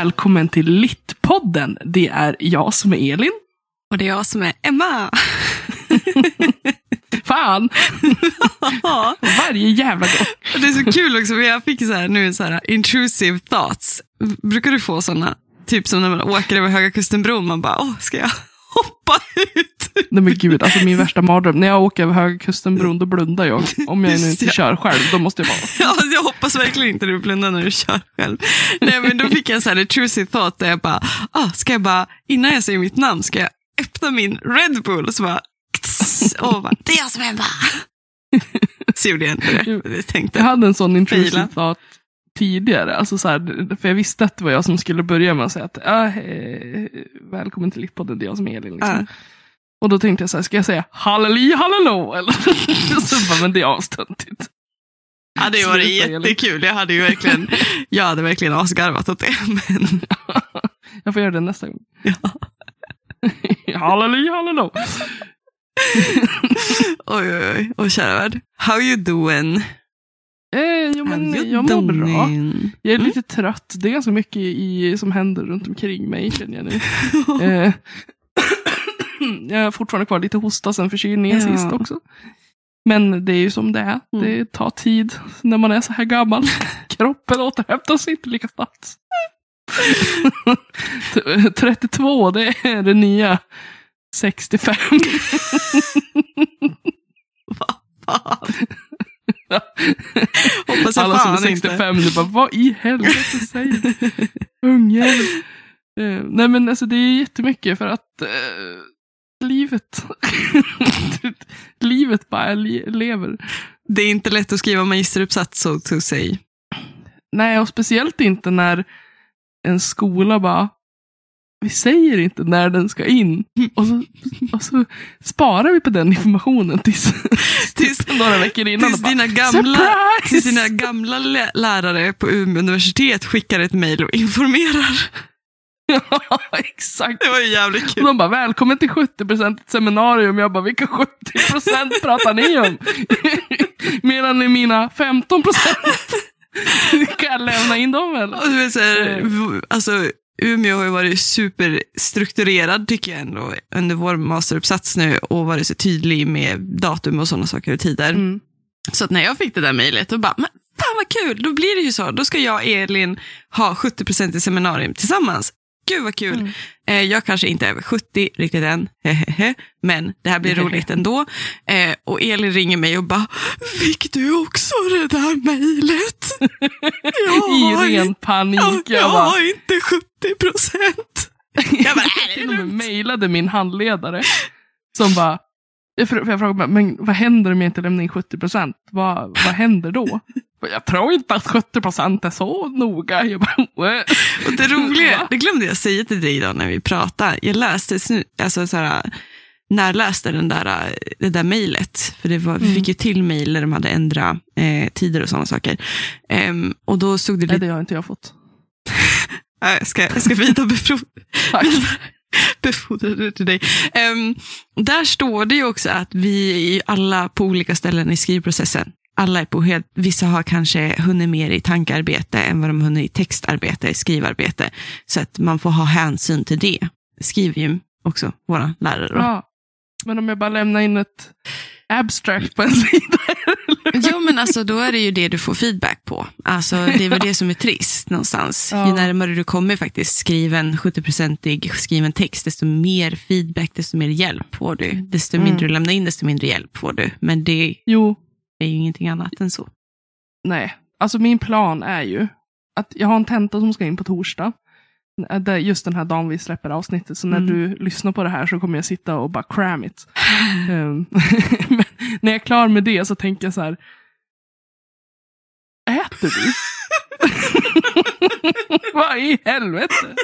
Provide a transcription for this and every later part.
Välkommen till Littpodden. Det är jag som är Elin. Och det är jag som är Emma. Fan! Varje jävla gång. Det är så kul också, för jag fick så här, nu så här intrusive thoughts. Brukar du få sådana? Typ som när man åker över Höga Kustenbron, man bara, åh, ska jag hoppa ut? Nej men gud, alltså min värsta mardröm. När jag åker över Höga Kustenbron, då blundar jag. Om jag nu inte ja. kör själv, då måste jag bara... Ja, jag hoppas verkligen inte du blundar när du kör själv. Nej, men då fick jag en så här intrusive thought där jag bara, ah, ska jag bara, innan jag säger mitt namn, ska jag öppna min Red Bull och så bara, och bara det är jag som är Emma. Så gjorde jag inte det. Jag tänkte, Jag hade en sån intrusive thought tidigare. Alltså så här, för jag visste att det var jag som skulle börja med att säga att ah, välkommen till Littpodden, det är jag som är Elin. Liksom. Ja. Och då tänkte jag så här, ska jag säga halleluja hallå eller? så bara, men det är astöntigt. Ja, det var jättekul. Jag hade ju verkligen, jag hade verkligen asgarvat åt det. Men, Jag får göra det nästa gång. ja. halleluja hallå. Oj, oj, oj. Och kära värld, how you doing? Eh, jo, men jag mår bra. Jag är lite trött. Det är ganska mycket i, som händer runt omkring mig känner jag nu. Eh, jag har fortfarande kvar lite hosta sen förkylningen Ja. sist också. Men det är ju som det är. Mm. Det tar tid när man är så här gammal. Kroppen återhämtar sig inte lika snabbt. T- 32, det är det nya 65. Fan. Hoppas jag Alla som är fan inte. 65 nu bara, vad i helvete säger du? Ungjävel. Eh, nej men alltså det är jättemycket för att eh, livet, livet bara lever. Det är inte lätt att skriva magisteruppsats, so to say. Nej, och speciellt inte när en skola bara, vi säger inte när den ska in. Och så, och så sparar vi på den informationen tills, tills några veckor innan. Tills bara, dina gamla, Surprise! tills dina gamla lä- lärare på Umeå universitet skickar ett mejl och informerar. ja, exakt. Det var ju jävligt kul. de bara, välkommen till 70% ett seminarium. Jag bara, vilka 70% pratar ni om? Medan i mina 15% kan jag lämna in dem eller? Och så alltså, Umeå har ju varit superstrukturerad tycker jag ändå under vår masteruppsats nu och varit så tydlig med datum och sådana saker och tider. Mm. Så att när jag fick det där mejlet, då bara, men fan vad kul, då blir det ju så. Då ska jag och Elin ha 70% i seminarium tillsammans. Gud vad kul. Mm. Eh, jag kanske inte är över 70 riktigt än, men det här blir roligt ändå. Eh, och Elin ringer mig och bara, fick du också det där mejlet? I ren panik. Ja, jag Jag har inte 70 procent. Jag bara, "Äh, till och med lugnt." mejlade min handledare. Som bara, jag frågade, men vad händer om jag inte lämnar in 70%? Vad, vad händer då? Jag tror inte att 70% är så noga. Jag bara, "What?" Och det roliga, det glömde jag säga till dig idag när vi pratade. Jag läste, alltså så här, närläste den där, det där mejlet. För det var, vi Mm. fick ju till mejl där de hade ändrat eh, tider och sådana saker. Ehm, och då stod det Nej, det har inte jag fått. äh, jag ska, jag ska vidarebefordra befordra det till dig. Ehm, där står det ju också att vi är alla på olika ställen i skrivprocessen. Alla är på helt, vissa har kanske hunnit mer i tankarbete än vad de hunnit i textarbete, skrivarbete. Så att man får ha hänsyn till det. Skriver ju också våra lärare. Ja. Men om jag bara lämnar in ett abstract på en sida. Jo, men alltså då är det ju det du får feedback på. Alltså det är väl det som är trist någonstans. Ja. Ju närmare du kommer faktiskt skriven 70-procentig skriven text, desto mer feedback, desto mer hjälp får du. Desto Mm. mindre du lämnar in, desto mindre hjälp får du. Men det Jo, är ju ingenting annat än så. nej. Alltså min plan är ju att jag har en tenta som ska in på torsdag. Det är Just den här dagen vi släpper avsnittet. Så när Mm. du lyssnar på det här så kommer jag sitta och bara cram it. Men när jag är klar med det så tänker jag så här. Äter du? Vad i helvete?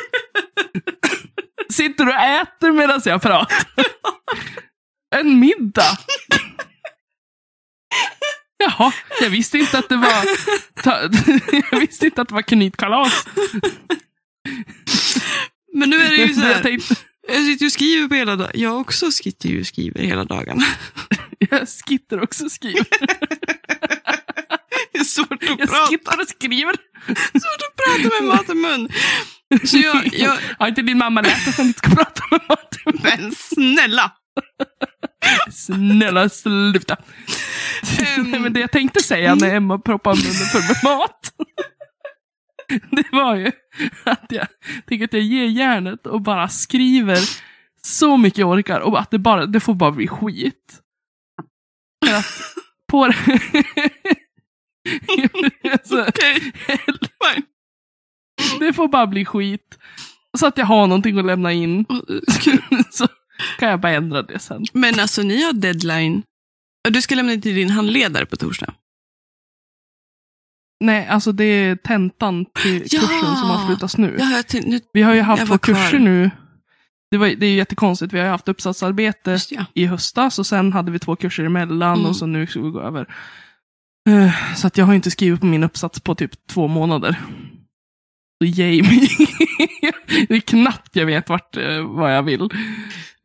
Sitter du och äter medan jag pratar? En middag? Jaha, jag visste inte att det var ta, Jag visste inte att det var knytkalas. Men nu är det ju så Jag här, jag sitter ju och skriver på hela dagen. Jag också sitter ju och skriver hela dagarna. jag skittar också och skriver. Det är svårt att Jag prata. skittar och skriver. Svårt att prata med mat i mun. Så jag, jag, Har inte din mamma lärt att man inte ska prata med mat i mun? men snälla. Snälla sluta. Nej, men det jag tänkte säga när Emma proppade munnen full med mat. Det var ju att jag tänker att jag ger järnet och bara skriver så mycket jag orkar och att det, bara, det får bara bli skit. För att på det... alltså, fine. det får bara bli skit. Så att jag har någonting att lämna in. Så kan jag bara ändra det sen. Men alltså ni har deadline. Du ska lämna in till din handledare på torsdag. Nej, alltså det är tentan till Ja! kursen som avslutas nu. Ja, jag nu, Vi har ju haft två kurser nu. Det, var, det är ju jättekonstigt. Vi har ju haft uppsatsarbete just ja. i höstas och sen hade vi två kurser emellan Mm. och så nu ska vi gå över. Eh, Så att jag har inte skrivit på min uppsats på typ två månader. Yay me. det är knappt jag vet vart, eh, vad jag vill.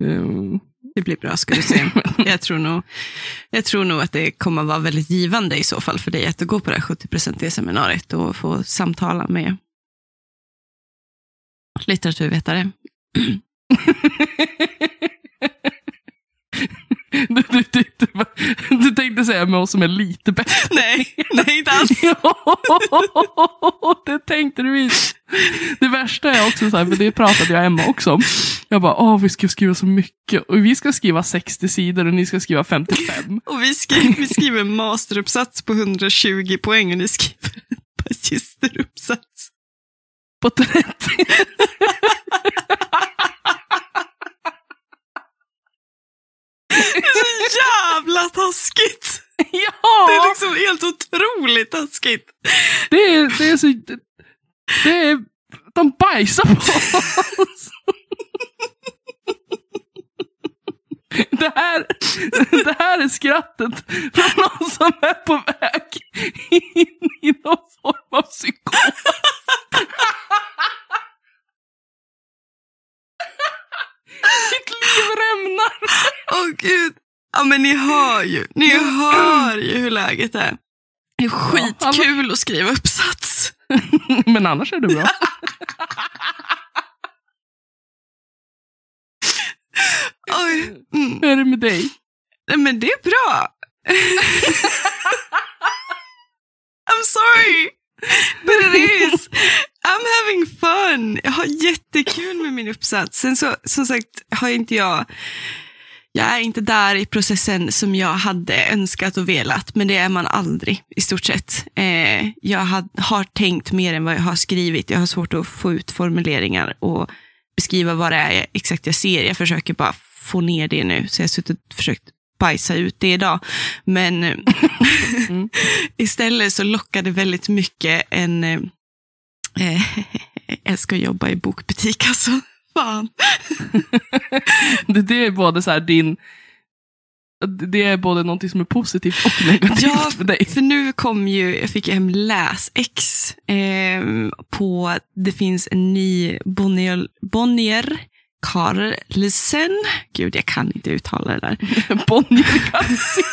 Eh, Det blir bra ska du se. jag, tror nog, jag tror nog att det kommer vara väldigt givande i så fall för dig att gå på det här 70% seminariet och få samtala med litteraturvetare. du, du, du tänkte säga med oss som är lite bättre. Nej, nej inte alls. Det tänkte du visst. Det värsta är också så här, för det pratade jag Emma också om. Jag bara, åh vi ska skriva så mycket. Och vi ska skriva 60 sidor och ni ska skriva 55. Och vi skriver, vi skriver en masteruppsats på 120 poäng och ni skriver magisteruppsats. På 30. Det är så jävla taskigt. Ja! Det är liksom helt otroligt taskigt. Det är, det är så... Det, är... De bajsar på oss. Det här, det här är skrattet från någon som är på väg in i någon form av psykos. Mitt liv rämnar. Åh gud. Ja men ni hör ju, ni hör ju hur läget är. Det är skitkul att skriva uppsats. Men annars är det bra. Oj. Mm. Hur är det med dig? Nej, Men det är bra. I'm sorry. But it is. I'm having fun. Jag har jättekul med min uppsats. Sen så, som sagt, har inte jag... Jag är inte där i processen som jag hade önskat och velat, men det är man aldrig i stort sett. Eh, jag had, har tänkt mer än vad jag har skrivit. Jag har svårt att få ut formuleringar och beskriva vad det är exakt jag ser. Jag försöker bara få ner det nu, så jag har suttit och försökt bajsa ut det idag. Men eh, Mm. istället så lockade väldigt mycket en... Eh, jag ska jobba i bokbutik alltså. Fan. Det, det är både så din... Det är både något som är positivt och negativt Ja, för dig. För nu kom ju, jag fick hem läs-ex eh, på, det finns en ny Bonnier, Bonnier Carlsen. Gud, jag kan inte uttala det där. Bonnier Carlsen.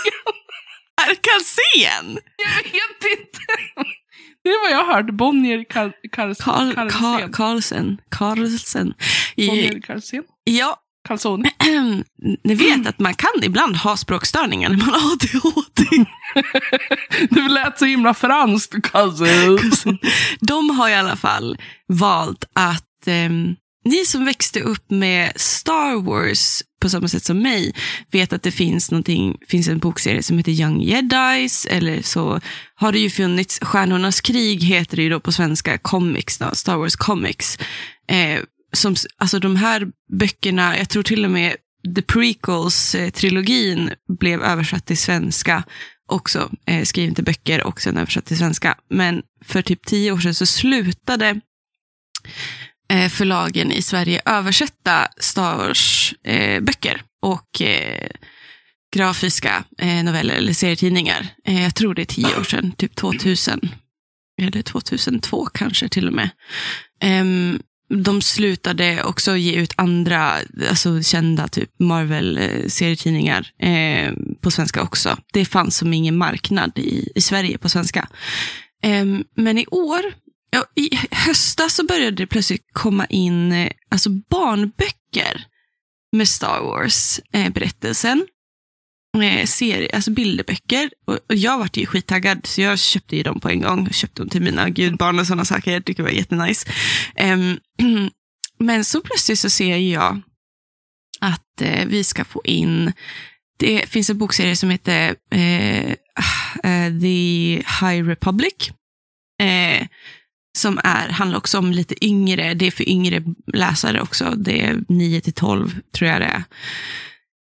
Är Carlsen? Jag vet inte. Det är vad jag har hört. Bonnier Carl, Carlsen. Carlsen. Carlsen. I, Bonnier Carlsen. ja, Calzone. ni vet att man kan ibland ha språkstörningar när man har ADHD. Det lät så himla franskt. Carlsen. De har i alla fall valt att ehm, ni som växte upp med Star Wars på samma sätt som mig vet att det finns, finns en bokserie som heter Young Jedis eller så har det ju funnits Stjärnornas krig heter det ju då på svenska, comics då, Star Wars comics. Eh, som, alltså de här böckerna, jag tror till och med The Prequels-trilogin eh, blev översatt till svenska också, eh, skriven till böcker och sen översatt till svenska. Men för typ tio år sedan så slutade Eh, förlagen i Sverige översätta Star Wars-böcker eh, och eh, grafiska eh, noveller eller serietidningar. Eh, jag tror det är tio år sedan, typ 2000. Eller 2002 kanske till och med. Ehm, de slutade också ge ut andra alltså kända typ Marvel-serietidningar eh, eh, på svenska också. Det fanns som ingen marknad i, i Sverige på svenska. Ehm, men i år ja, i höstas så började det plötsligt komma in eh, alltså barnböcker med Star Wars-berättelsen. Eh, eh serie, alltså bilderböcker. Och, och jag vart ju skittaggad, så jag köpte ju dem på en gång. Köpte dem till mina gudbarn och sådana saker. Jag tycker det var jättenice. Em, men så plötsligt så ser jag att eh, vi ska få in, det finns en bokserie som heter eh, ah, eh, The High Republic. Eh, som är, handlar också om lite yngre, det är för yngre läsare också. Det är 9 till 12 tror jag det är.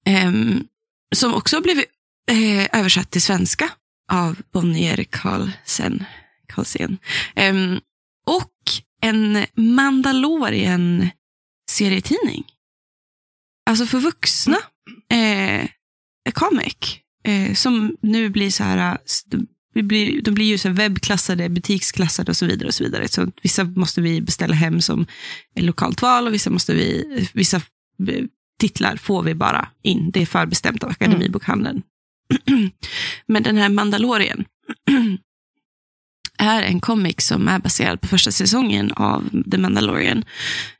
Em, som också har blivit eh, översatt till svenska av Bonnier Carlsen. Carlsen. Em, och en Mandalorian serietidning. Alltså för vuxna. Eh, comic. Eh, som nu blir så här, de blir, de blir ju så webbklassade, butiksklassade och så vidare. och Så vidare. Så vissa måste vi beställa hem som lokalt val och vissa måste vi, vissa eh, titlar får vi bara in. Det är förbestämt av Akademibokhandeln. Men den här Mandalorian är en comic som är baserad på första säsongen av The Mandalorian.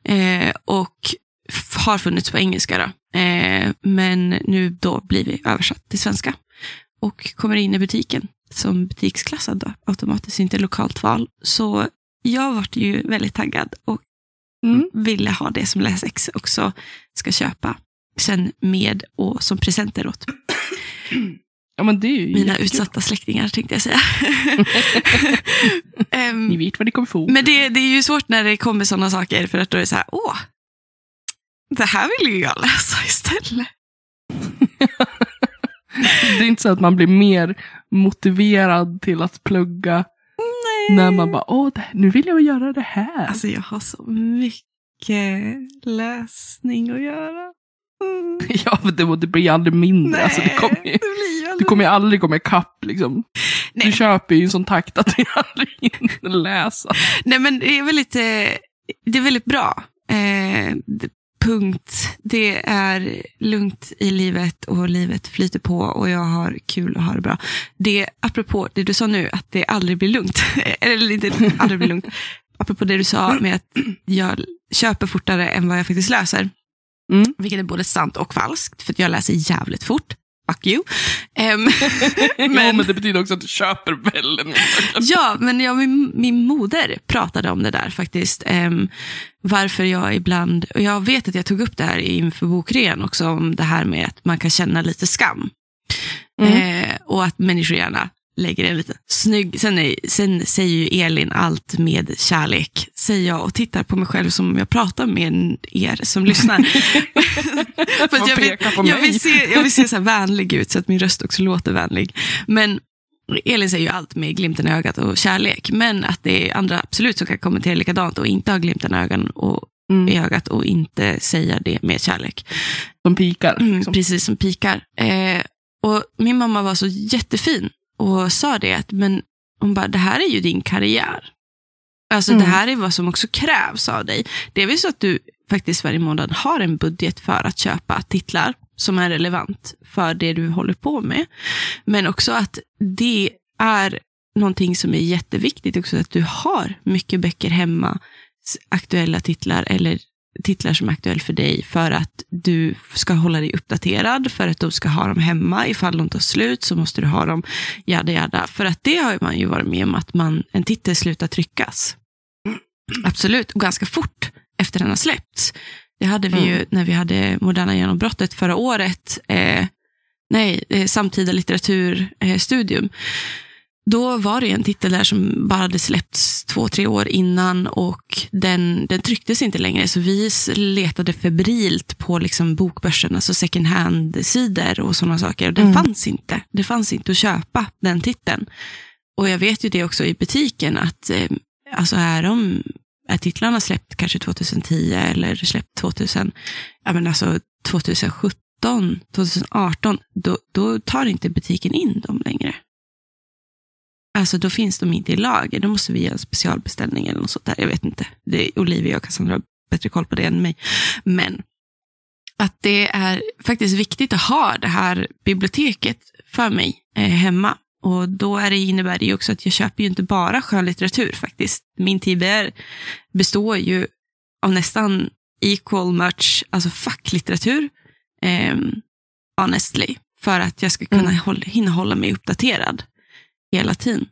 Eh, och har funnits på engelska. Då. Eh, men nu då blir vi översatt till svenska. Och kommer in i butiken som butiksklassad då, automatiskt, inte lokalt val. Så jag vart ju väldigt taggad och Mm. ville ha det som läsex också ska köpa. Sen med och som presenter åt Ja, mina utsatta släktingar tänkte jag säga. Em, Ni vet vad ni kommer få. men det, det är ju svårt när det kommer sådana saker för att då är det så här, åh, det här vill ju jag läsa istället. Det är inte så att man blir mer motiverad till att plugga Nej. när man bara, åh, nu vill jag göra det här. Alltså jag har så mycket läsning att göra. Mm. ja, men det, det blir aldrig mindre. Alltså, det kommer ju, det blir ju du aldrig... kommer ju aldrig komma ikapp. Liksom. Du Nej. köper ju en sån takt att du aldrig hinner läsa. Nej men det är väldigt, eh, det är väldigt bra. Eh, punkt. Det är lugnt i livet och livet flyter på och jag har kul och har det bra. Det, apropå det du sa nu, att det aldrig blir lugnt. Eller inte aldrig blir lugnt. Apropå det du sa med att jag köper fortare än vad jag faktiskt läser. Mm. Vilket är både sant och falskt, för jag läser jävligt fort. Fuck you. Em, Men, Men- men det betyder också att du köper väldigt mycket. Ja, men jag, min, min moder pratade om det där faktiskt. Em, varför jag ibland, och jag vet att jag tog upp det här inför bokrean också, om det här med att man kan känna lite skam. Mm. Eh, och att människor gärna lägger en lite snygg, sen, är, sen säger ju Elin allt med kärlek, säger jag och tittar på mig själv som om jag pratar med er som lyssnar. För jag, vill, jag, vill se, jag vill se så här vänlig ut så att min röst också låter vänlig. Men Elin säger ju allt med glimten i ögat och kärlek, men att det är andra absolut som kan kommentera likadant och inte ha glimten i ögat och, Mm. i ögat och inte säga det med kärlek. Som pikar. Mm, Liksom. precis som pikar. Eh, och min mamma var så jättefin och sa det att men hon bara, det här är ju din karriär. Alltså Mm. det här är vad som också krävs av dig. Det är väl så att du faktiskt varje månad har en budget för att köpa titlar som är relevant för det du håller på med. Men också att det är någonting som är jätteviktigt också, att du har mycket böcker hemma, aktuella titlar eller titlar som är aktuell för dig för att du ska hålla dig uppdaterad, för att du ska ha dem hemma. Ifall de tar slut så måste du ha dem, jada jada. För att det har man ju varit med om, att man, en titel slutar tryckas. Absolut, och ganska fort efter den har släppts. Det hade vi ju när vi hade Moderna genombrottet förra året. Eh, nej, eh, samtida litteraturstudium. Eh. Då var det en titel där som bara hade släppts två, tre år innan och den, den trycktes inte längre. Så vi letade febrilt på liksom bokbörsen, alltså second hand-sidor och sådana saker. Och den Mm. fanns inte. Det fanns inte att köpa, den titeln. Och jag vet ju det också i butiken, att eh, alltså är, de, är titlarna släppt kanske 2010 eller släppt 2000, ja men alltså 2017, 2018, då, då tar inte butiken in dem längre. Alltså då finns de inte i lager. Då måste vi göra en specialbeställning eller något sånt där. Jag vet inte. Det är Olivia och Cassandra har bättre koll på det än mig. Men att det är faktiskt viktigt att ha det här biblioteket för mig eh, hemma. Och då är det, innebär det ju också att jag köper ju inte bara skönlitteratur faktiskt. Min TBR består ju av nästan equal much, alltså facklitteratur, eh, honestly, för att jag ska kunna Mm. hålla, hinna hålla mig uppdaterad hela tiden.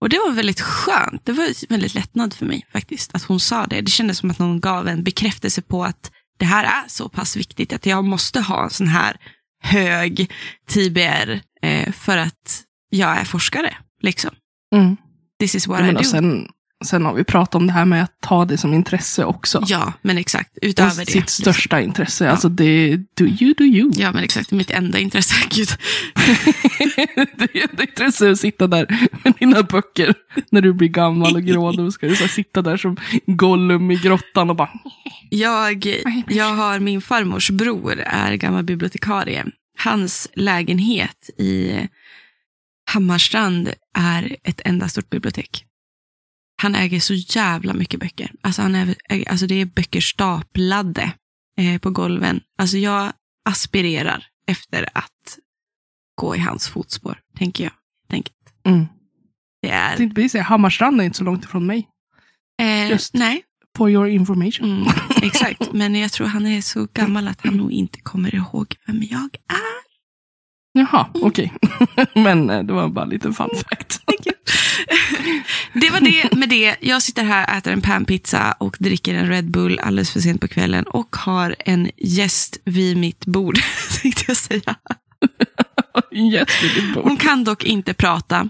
Och det var väldigt skönt. Det var väldigt lättnad för mig faktiskt, att hon sa det. Det kändes som att någon gav en bekräftelse på att det här är så pass viktigt att jag måste ha en sån här hög TBR eh, för att jag är forskare. Liksom. Mm. This is what I do. sen, sen har vi pratat om det här med att ta det som intresse också. Ja, men exakt. Och Utöver det. sitt liksom. största intresse. Alltså det, do you, do you. Ja, men exakt. Är mitt enda intresse. Gud. det är ett intresse att sitta där med dina böcker. När du blir gammal och grå, då ska du så sitta där som Gollum i grottan och bara... Jag, jag har min farmors bror, är gammal bibliotekarie. Hans lägenhet i Hammarstrand är ett enda stort bibliotek. Han äger så jävla mycket böcker. Alltså, han äger, alltså det är böcker staplade eh, på golven. Alltså jag aspirerar efter att gå i hans fotspår, tänker jag. Tänk, Mm. det Jag är... tänkte precis säga, Hammarstrand är inte så långt ifrån mig. Eh, just. Nej, For your information. mm, exakt. Men jag tror han är så gammal att han nog inte kommer ihåg vem jag är. Jaha, okej. Men eh, det var bara en liten fun fact. Det var det med det. Jag sitter här, äter en panpizza och dricker en Red Bull alldeles för sent på kvällen och har en gäst vid mitt bord, tänkte jag säga. Jättevilligt Hon kan dock inte prata.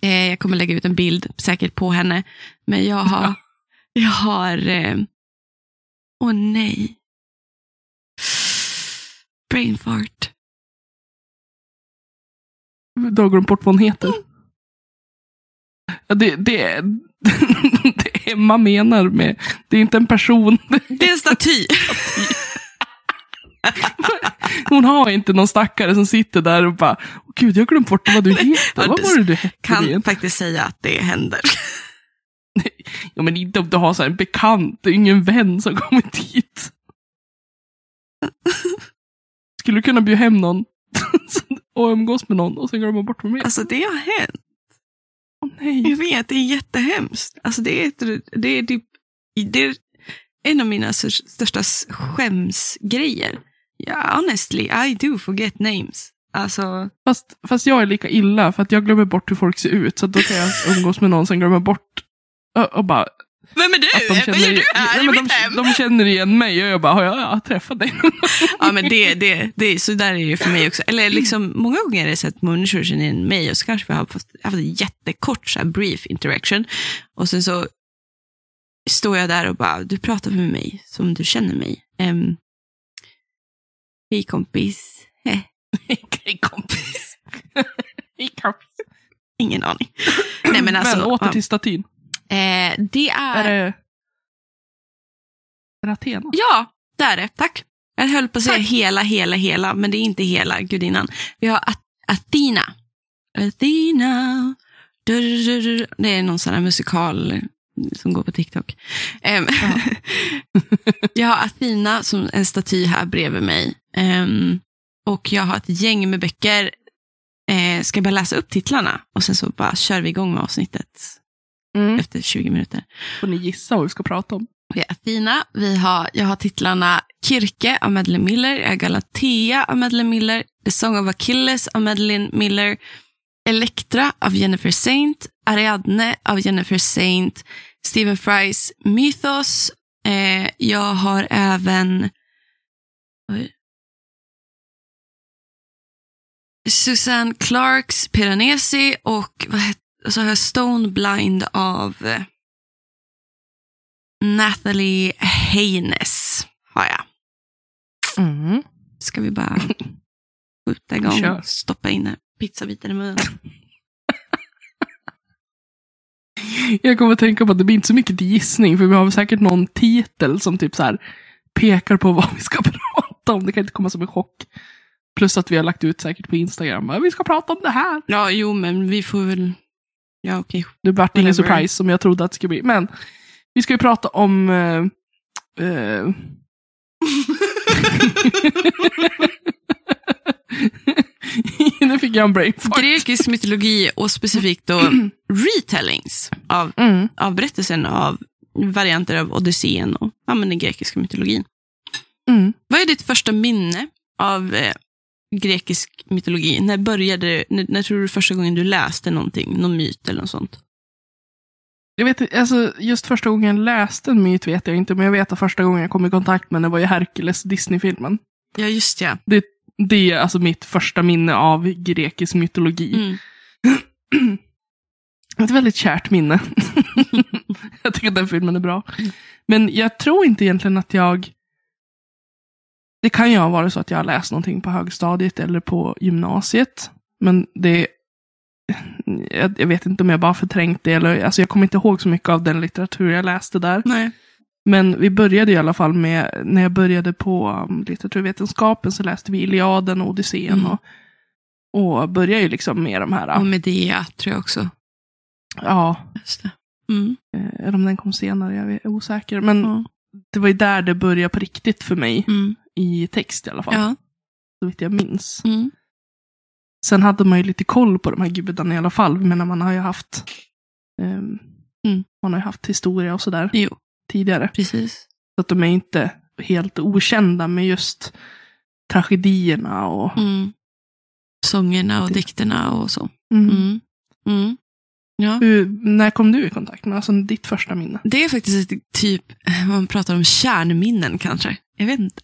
Eh, jag kommer lägga ut en bild säkert på henne. Men jag har, jag har, eh, åh nej. Brain fart. Du har glömt bort vad hon heter. Ja, det, det, är, det Emma menar med, det är inte en person. Det är en staty. Hon har inte någon stackare som sitter där och bara, "Åh, gud jag har glömt bort vad du heter. Vad var det du hette Kan igen? faktiskt säga att det händer. Ja, men inte om du har så en bekant, det är ingen vän som kommer dit. Skulle du kunna bjuda hem någon och umgås med någon och sen glömma bort med mig? Alltså det har hänt. Åh nej. Jag vet, det är jättehemskt. Alltså det är, det är, typ, det är en av mina största skämsgrejer. Yeah, honestly, I do forget names. Alltså, Fast, fast jag är lika illa för att jag glömmer bort hur folk ser ut. Så då kan jag umgås med någon som glömmer bort och, och bara vem är du? Vad gör du här i men mitt de, hem? de känner igen mig och jag bara, har jag, jag har träffat dig? Ja, men det, det, det, så där är det för mig också. Eller liksom, många gånger är det så att människor känner igen mig och så kanske vi har fått, haft en jättekort så här, brief interaction. Och sen så står jag där och bara, du pratar med mig som du känner mig. Um, Hej kompis. Hej kompis. Hej kompis. Ingen aning. Nej, men alltså, åter ja. till statyn. Eh, det Är är... det... Är det Athena? Ja, det är det. Tack. Jag höll på att säga Tack. hela, hela, hela, men det är inte hela gudinnan. Vi har At- Athena. Athena. Det är någon sån här musikal som går på TikTok. Ja. jag har Athena som en staty här bredvid mig. Em, och jag har ett gäng med böcker. Eh, ska jag bara läsa upp titlarna och sen så bara kör vi igång med avsnittet Mm. efter 20 minuter. Får ni gissa vad vi ska prata om? Vi är Athena. Vi har, jag har titlarna Kirke av Madeleine Miller, jag har Galatea av Madeleine Miller, The Song of Achilles av Madeleine Miller, Elektra av Jennifer Saint, Ariadne av Jennifer Saint, Stephen Frys Mythos. Eh, jag har även oj. Susanne Clarks Piranesi och vad heter, så har jag Stone Blind av eh, Nathalie Haynes har jag. Mm. Ska vi bara skjuta igång Kör. och stoppa in en pizzabiten i munnen? Jag kommer att tänka på att det blir inte så mycket till gissning, för vi har säkert någon titel som typ så här pekar på vad vi ska prata om. Det kan inte komma som en chock. Plus att vi har lagt ut säkert på Instagram, "Ja, vi ska prata om det här. Ja, jo, men vi får väl... Ja, okej. Det vart ingen surprise som jag trodde att det skulle bli. Men vi ska ju prata om... eh, eh, nu fick jag en brain fart. Grekisk mytologi och specifikt då retellings av, Mm. av berättelsen av varianter av Odysseen och ja, men den grekiska mytologin. Mm. Vad är ditt första minne av eh, grekisk mytologi? När började, när, när tror du första gången du läste någonting, någon myt eller något sånt? Jag vet alltså just första gången jag läste en myt vet jag inte, men jag vet att första gången jag kom i kontakt med den var ju Hercules, Disney-filmen. Ja, just ja. Det är alltså mitt första minne av grekisk mytologi. Mm. Ett väldigt kärt minne. jag tycker att den filmen är bra. Men jag tror inte egentligen att jag... Det kan ju ha varit så att jag har läst någonting på högstadiet eller på gymnasiet. Men det... Jag, jag vet inte om jag bara förträngt det. Eller, alltså jag kommer inte ihåg så mycket av den litteratur jag läste där. Nej. Men vi började i alla fall med, när jag började på um, litteraturvetenskapen så läste vi Iliaden och Odysseen. Mm. Och, och började ju liksom med de här, Och Medea tror jag också. ja, Just det. Mm. Eh, Eller om den kom senare, jag är osäker. Men Ja. det var ju där det började på riktigt för mig. Mm. I text i alla fall. Ja. Så vitt jag minns. Mm. Sen hade man ju lite koll på de här gudarna i alla fall. Men man har ju haft ehm, Mm. Man har ju haft historia och sådär Jo, tidigare. precis. Så att de är inte helt okända med just tragedierna och... Mm. Sångerna och Det- dikterna och så. Mm. Mm. Mm. Ja. Hur, när kom du i kontakt med alltså, ditt första minne? Det är faktiskt ett typ, vad man pratar om kärnminnen kanske. Jag vet inte.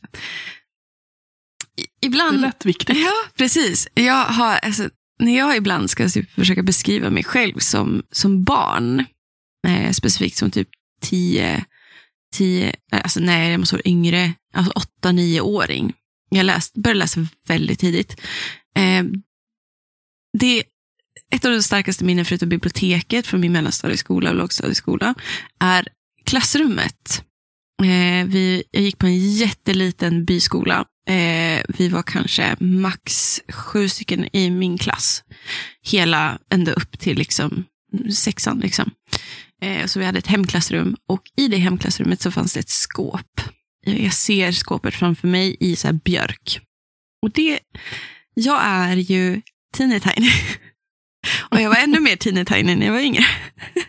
I- Det Ibland... lät viktigt. Ja, precis. Jag har, alltså, när jag ibland ska typ försöka beskriva mig själv som, som barn, eh, specifikt som typ 10, 10, alltså nej, jag måste vara yngre, alltså 8-9-åring. Jag läst, började läsa väldigt tidigt. Eh, det är ett av de starkaste minnen förutom biblioteket från min mellanstadieskola och lågstadieskola är klassrummet. Eh, vi, jag gick på en jätteliten byskola. Eh, vi var kanske max sju stycken i min klass. Hela ända upp till liksom sexan. Liksom. Eh, så vi hade ett hemklassrum och i det hemklassrummet så fanns det ett skåp. Eh, jag ser skåpet framför mig i så här björk. Och det, jag är ju teeny tiny. Och jag var ännu mer teeny tiny när jag var yngre.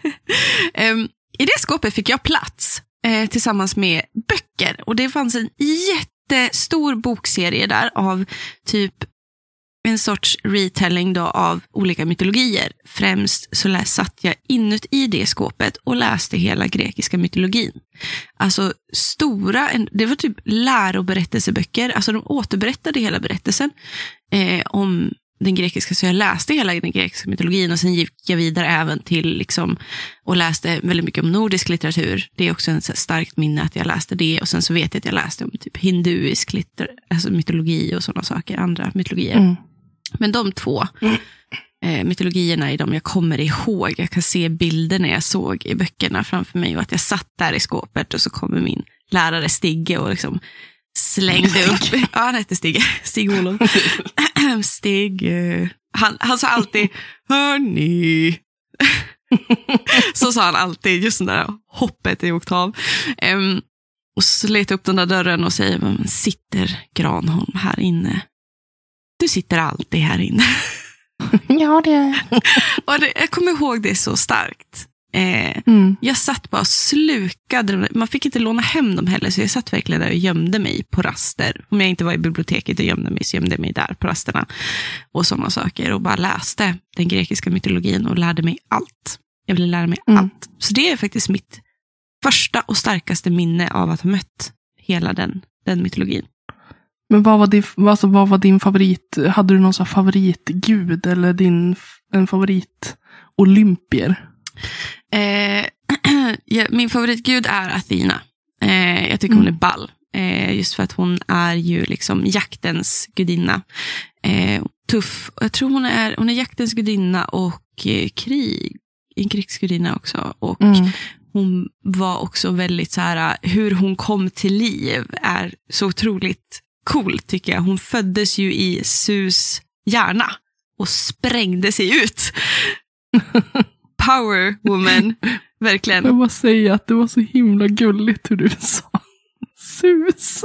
Ehm, I det skåpet fick jag plats eh, tillsammans med böcker. Och det fanns en jättestor bokserie där av typ en sorts retelling då av olika mytologier. Främst så satt jag inuti det skåpet och läste hela grekiska mytologin. Alltså stora, det var typ läroberättelseböcker, alltså de återberättade hela berättelsen eh, om den grekiska, så jag läste hela den grekiska mytologin och sen gick jag vidare även till liksom, och läste väldigt mycket om nordisk litteratur. Det är också en här starkt minne att jag läste det och sen så vet jag att jag läste om typ hinduisk litter, alltså mytologi och sådana saker, andra mytologier. Mm. Men de två eh, mytologierna är de jag kommer ihåg. Jag kan se bilderna jag såg i böckerna framför mig och att jag satt där i skåpet och så kommer min lärare Stigge och liksom slängde upp. Ja, han hette Stigge. Stig-Olof. Stig. eh, Han, han sa alltid, hörni. Så sa han alltid, just det där hoppet i oktav. Um, och så letar jag upp den där dörren och säger, "Men sitter Granholm här inne? Du sitter alltid här inne. Ja, det... Och det, jag kommer ihåg det så starkt. Eh, Mm. jag satt bara och slukade. Man fick inte låna hem dem heller, så jag satt verkligen där och gömde mig på raster. Om jag inte var i biblioteket och gömde mig, så gömde jag mig där på rasterna. Och sådana saker. Och bara läste den grekiska mytologin och lärde mig allt. Jag ville lära mig Mm. allt. Så det är faktiskt mitt första och starkaste minne av att ha mött hela den, den mytologin. Men vad var, din, alltså, vad var din favorit? Hade du någon favoritgud eller din en favorit olympier? Eh, min favoritgud är Athena. Eh, jag tycker hon är Mm. ball. Eh, just för att hon är ju liksom jaktens gudinna. Eh, tuff. Jag tror hon är, hon är jaktens gudinna och eh, krig. En krigsgudinna också. Och Mm. hon var också väldigt så här, hur hon kom till liv är så otroligt coolt tycker jag. Hon föddes ju i Sus hjärna och sprängde sig ut. Power woman, verkligen. Jag bara säga att det var så himla gulligt hur du sa sus.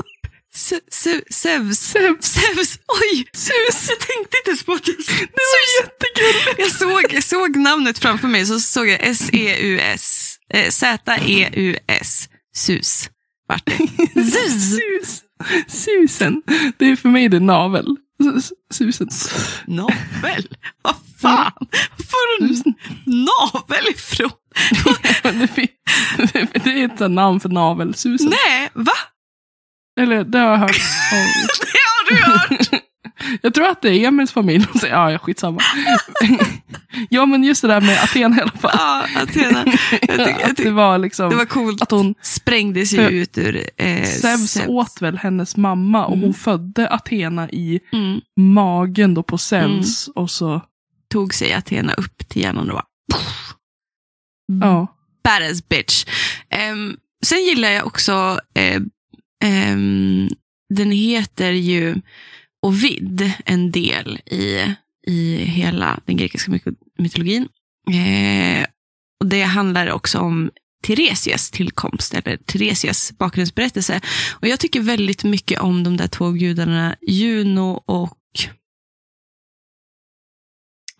Se- se- Zeus. Zeus. Zeus. Oj! Zeus. Jag tänkte inte ens på att det var jättegulligt. jag såg, jag såg namnet framför mig, så såg jag S-E-U-S. Eh, Z-E-U-S. Sus. Vart det? Sus. Sus. Susen. Det är för mig det navel. S- Susen. Navel? Vad fan? Var får du Susen. navel ifrån? Det är sånt namn för navel. Susen. Nej, va? Eller det har jag hört. Det har du hört! Jag tror att det är Emils familj. som säger, Ja, skitsamma. ja, men just det där med Athena i alla fall. Ja, Athena. Att det var liksom det var coolt. att hon Sprängdes ju ut ur eh, Zeus åt väl hennes mamma och Mm. hon födde Athena i Mm. magen då på Zeus. Och så, Tog sig Athena upp till hjärnan och bara... ja. badass bitch. Ehm, sen gillar jag också, eh, ehm, den heter ju och vidd en del i, i hela den grekiska mytologin. Eh, och det handlar också om Teresias tillkomst, eller Teresias bakgrundsberättelse. Och jag tycker väldigt mycket om de där två gudarna, Juno och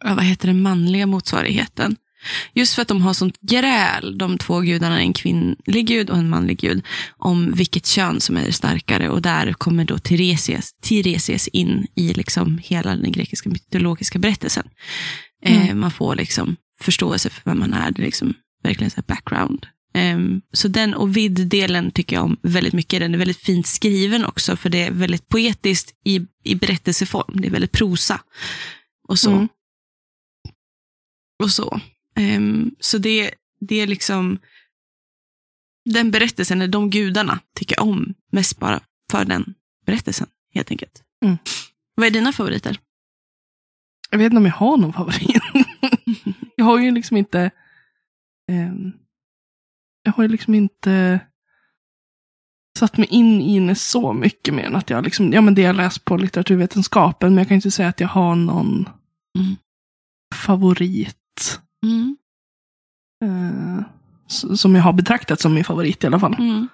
ja, vad heter den manliga motsvarigheten? Just för att de har sånt gräl, de två gudarna, en kvinnlig gud och en manlig gud, om vilket kön som är starkare. Och där kommer då Tiresias, Tiresias in i liksom hela den grekiska mytologiska berättelsen. Eh, Mm. man får liksom förståelse för vem man är, det är liksom verkligen så här background. Ehm, så den och vid-delen tycker jag om väldigt mycket. Den är väldigt fint skriven också, för det är väldigt poetiskt i, i berättelseform. Det är väldigt prosa. Och så. Mm. Och så. Ehm, så det, det är liksom den berättelsen, eller de gudarna, tycker jag om mest bara för den berättelsen, helt enkelt. Mm. Vad är dina favoriter? Jag vet inte om jag har någon favorit. jag har ju liksom inte... ehm, jag har ju liksom inte satt mig in i det så mycket mer än att jag liksom, ja men det jag läst på litteraturvetenskapen, men jag kan inte säga att jag har någon Mm. favorit. Mm. s- som jag har betraktat som min favorit i alla fall. Mm.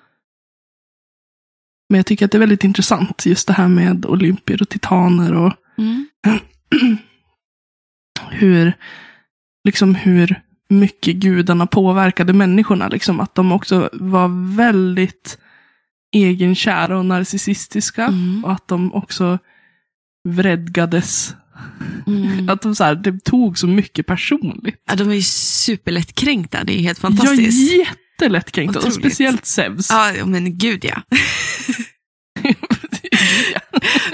Men jag tycker att det är väldigt intressant, just det här med olympier och titaner och Mm. hur, liksom hur mycket gudarna påverkade människorna. Liksom, att de också var väldigt egenkära och narcissistiska. Mm. Och att de också vredgades. Mm. Att de så här, det tog så mycket personligt. Ja, de är ju superlättkränkta, det är helt fantastiskt. Ja, jättelättkränkta. Och speciellt Zeus. Ja, men gud ja.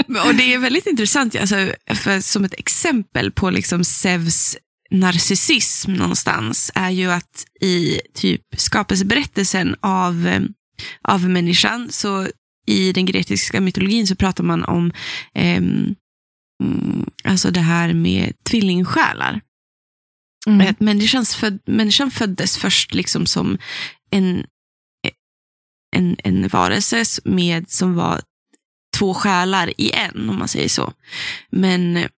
Och det är väldigt intressant, alltså, för som ett exempel på liksom Zeus narcissism någonstans, är ju att i typ skapelseberättelsen av, eh, av människan, så i den grekiska mytologin så pratar man om ehm, mm, alltså det här med tvillingsjälar. Mm. Att människans föd, människan föddes först liksom som en, en, en varelse med, som var två själar i en, om man säger så. Men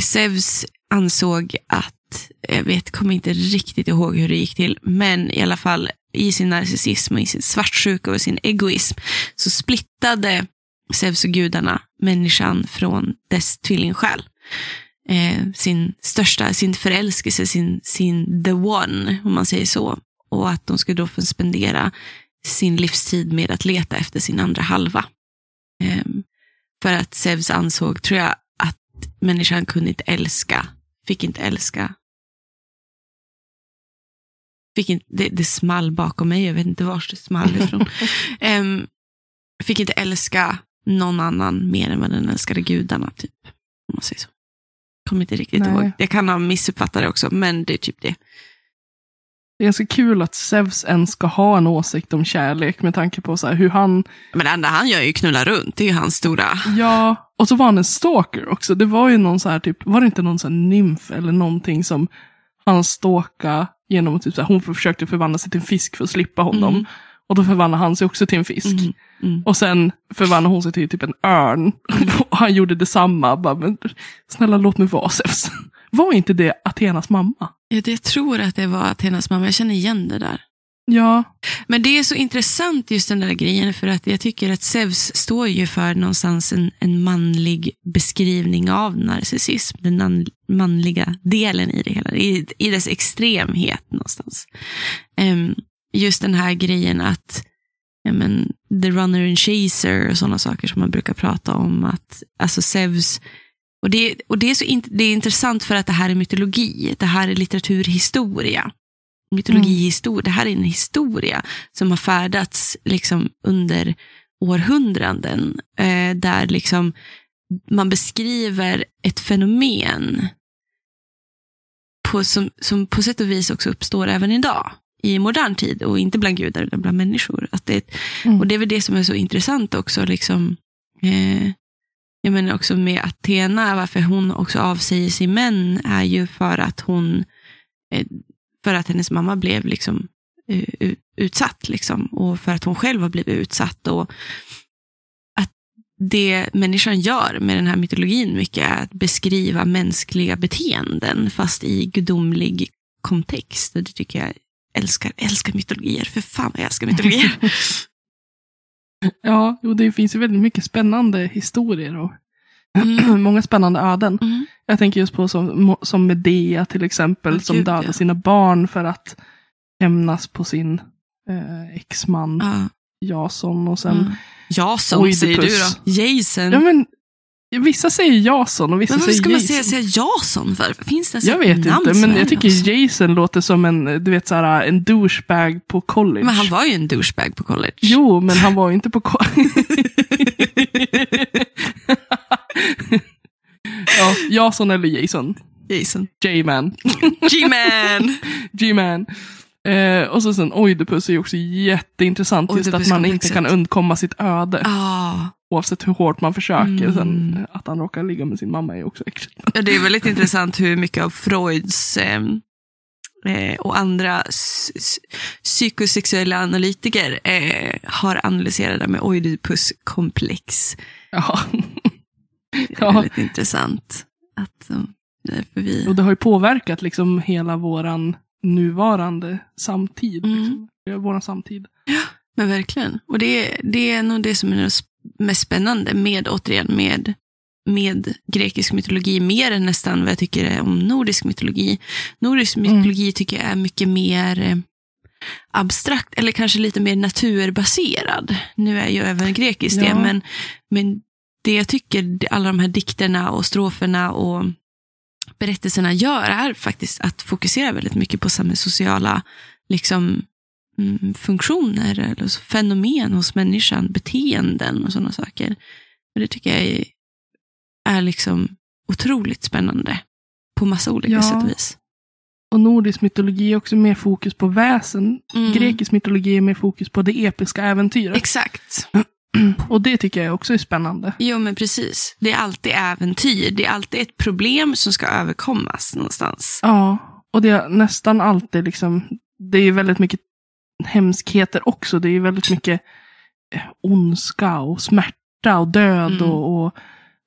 Zeus ansåg att, jag vet, kommer inte riktigt ihåg hur det gick till, men i alla fall i sin narcissism och i sin svartsjuka och sin egoism så splittade Zeus och gudarna människan från dess tvillingsjäl eh, sin största, sin förälskelse, sin, sin the one, om man säger så. Och att de skulle då få spendera sin livstid med att leta efter sin andra halva. Eh, för att Zeus ansåg, tror jag, att människan kunde inte älska, fick inte älska. Fick inte, det, det small bakom mig, jag vet inte var det small ifrån. Em, fick inte älska någon annan mer än vad den älskade gudarna, typ. Om man säger så. Kommer inte riktigt Nej. ihåg. Jag kan ha missuppfattat det också, men det är typ det. Det är ganska kul att Zeus ens ska ha en åsikt om kärlek med tanke på så här hur han Men det enda han gör är ju knulla runt. Det är ju hans stora... Ja, och så var han en stalker också. Det var ju någon så här typ, var det inte någon så här nymf eller någonting som han stalkade genom att typ så här, hon försökte förvandla sig till en fisk för att slippa honom. Mm. Och då förvandlade han sig också till en fisk. Mm, mm. Och sen förvandlade hon sig till typ en örn. och han gjorde detsamma. Bara, men, snälla låt mig vara Zeus. Var inte det Athenas mamma? Ja, det jag tror att det var Athenas mamma. Jag känner igen det där. Ja, Men det är så intressant just den där grejen för att jag tycker att Zeus står ju för någonstans en, en manlig beskrivning av narcissism. Den manliga delen i det hela, i, i dess extremhet någonstans. Em, just den här grejen att ja, men, the runner and chaser och sådana saker som man brukar prata om. att Alltså Zeus, och det, och det, är så in, det är intressant för att det här är mytologi, det här är litteraturhistoria mytologihistoria. Det här är en historia som har färdats liksom under århundraden. Eh, där liksom man beskriver ett fenomen på, som, som på sätt och vis också uppstår även idag. I modern tid och inte bland gudar utan bland människor. Att det, Mm. Och det är väl det som är så intressant också. Liksom, eh, jag menar också med Athena, varför hon också avsäger sig män är ju för att hon eh, för att hennes mamma blev liksom eh, utsatt liksom, och för att hon själv har blivit utsatt. Och att det människan gör med den här mytologin mycket är att beskriva mänskliga beteenden fast i gudomlig kontext. Och det tycker jag älskar, älskar mytologier. För fan vad jag älskar mytologier. ja jo, det finns ju väldigt mycket spännande historier och Mm. många spännande öden. Mm. Jag tänker just på som, som Medea till exempel, Åh, som gud, dödade ja. sina barn för att hämnas på sin eh, exman Ja. Jason. Och sen, Mm. Jason Oidipus. säger du då. Jason. ja, men, vissa säger Jason och vissa men varför säger ska man Jason. säga, säga Jason för? Finns det ens jag vet inte, men jag tycker Jason? Jason låter som en, du vet, såhär, en douchebag på college. Men han var ju en douchebag på college. Jo, men han var ju inte på college. ja, Jason eller Jason. Jason. J-man. G-man! G-man. Eh, och så sen Oidipus är ju också jätteintressant. Just att man inte kan undkomma sitt öde. Ah, Oavsett hur hårt man försöker. Mm. Sen, att han råkar ligga med sin mamma är också äckligt. ja, det är väldigt intressant hur mycket av Freuds ehm, eh, och andra psykosexuella analytiker eh, har analyserat det med Oidipus-komplex. Ja. Det är Ja. väldigt intressant. Att, eh, därför vi... Och det har ju påverkat liksom hela våran nuvarande samtid. Mm. Liksom. Ja, Våran samtid. Men verkligen. Och det, det är nog det som är mest spännande med, återigen, med, med grekisk mytologi, mer än nästan vad jag tycker är om nordisk mytologi. Nordisk Mm. mytologi tycker jag är mycket mer eh, abstrakt, eller kanske lite mer naturbaserad. Nu är ju även grekisk det, Ja. men, men det jag tycker alla de här dikterna och stroferna och berättelserna gör är faktiskt att fokusera väldigt mycket på samhällssociala liksom, mm, funktioner eller fenomen hos människan, beteenden och sådana saker. Och det tycker jag är, är liksom otroligt spännande på massa olika Ja. sätt och vis. Och nordisk mytologi är också mer fokus på väsen. Mm. Grekisk mytologi är mer fokus på det episka äventyret. Exakt. Och det tycker jag också är spännande. Jo, men precis. Det är alltid äventyr. Det är alltid ett problem som ska överkommas någonstans. Ja, och det är nästan alltid liksom, det är väldigt mycket hemskheter också. Det är väldigt mycket eh, ondska och smärta och död Mm. och, och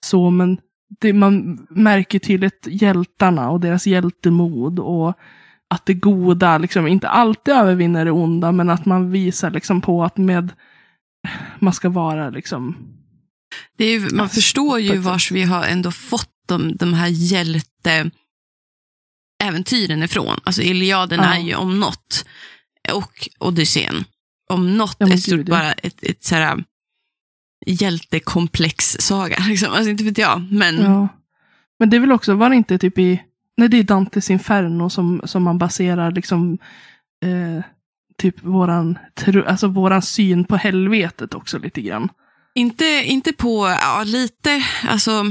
så. Men det, man märker tydligt hjältarna och deras hjältemod och att det goda liksom inte alltid övervinner det onda, men att man visar liksom på att med man ska vara liksom Det är ju, man Alltså, förstår ju vars vi har ändå fått de, de här hjälte äventyren ifrån. Alltså Iliaden Ja. är ju om något, och Odysseen, om något Ja, men ett stort, bara ett, ett så här, hjältekomplex-saga. Liksom. Alltså inte vet jag, men Ja. Men det är väl också, var det inte typ i, nej det är Dantes Inferno som, som man baserar liksom eh, typ våran, tro, alltså våran syn på helvetet också lite grann. inte, inte på, ja lite, alltså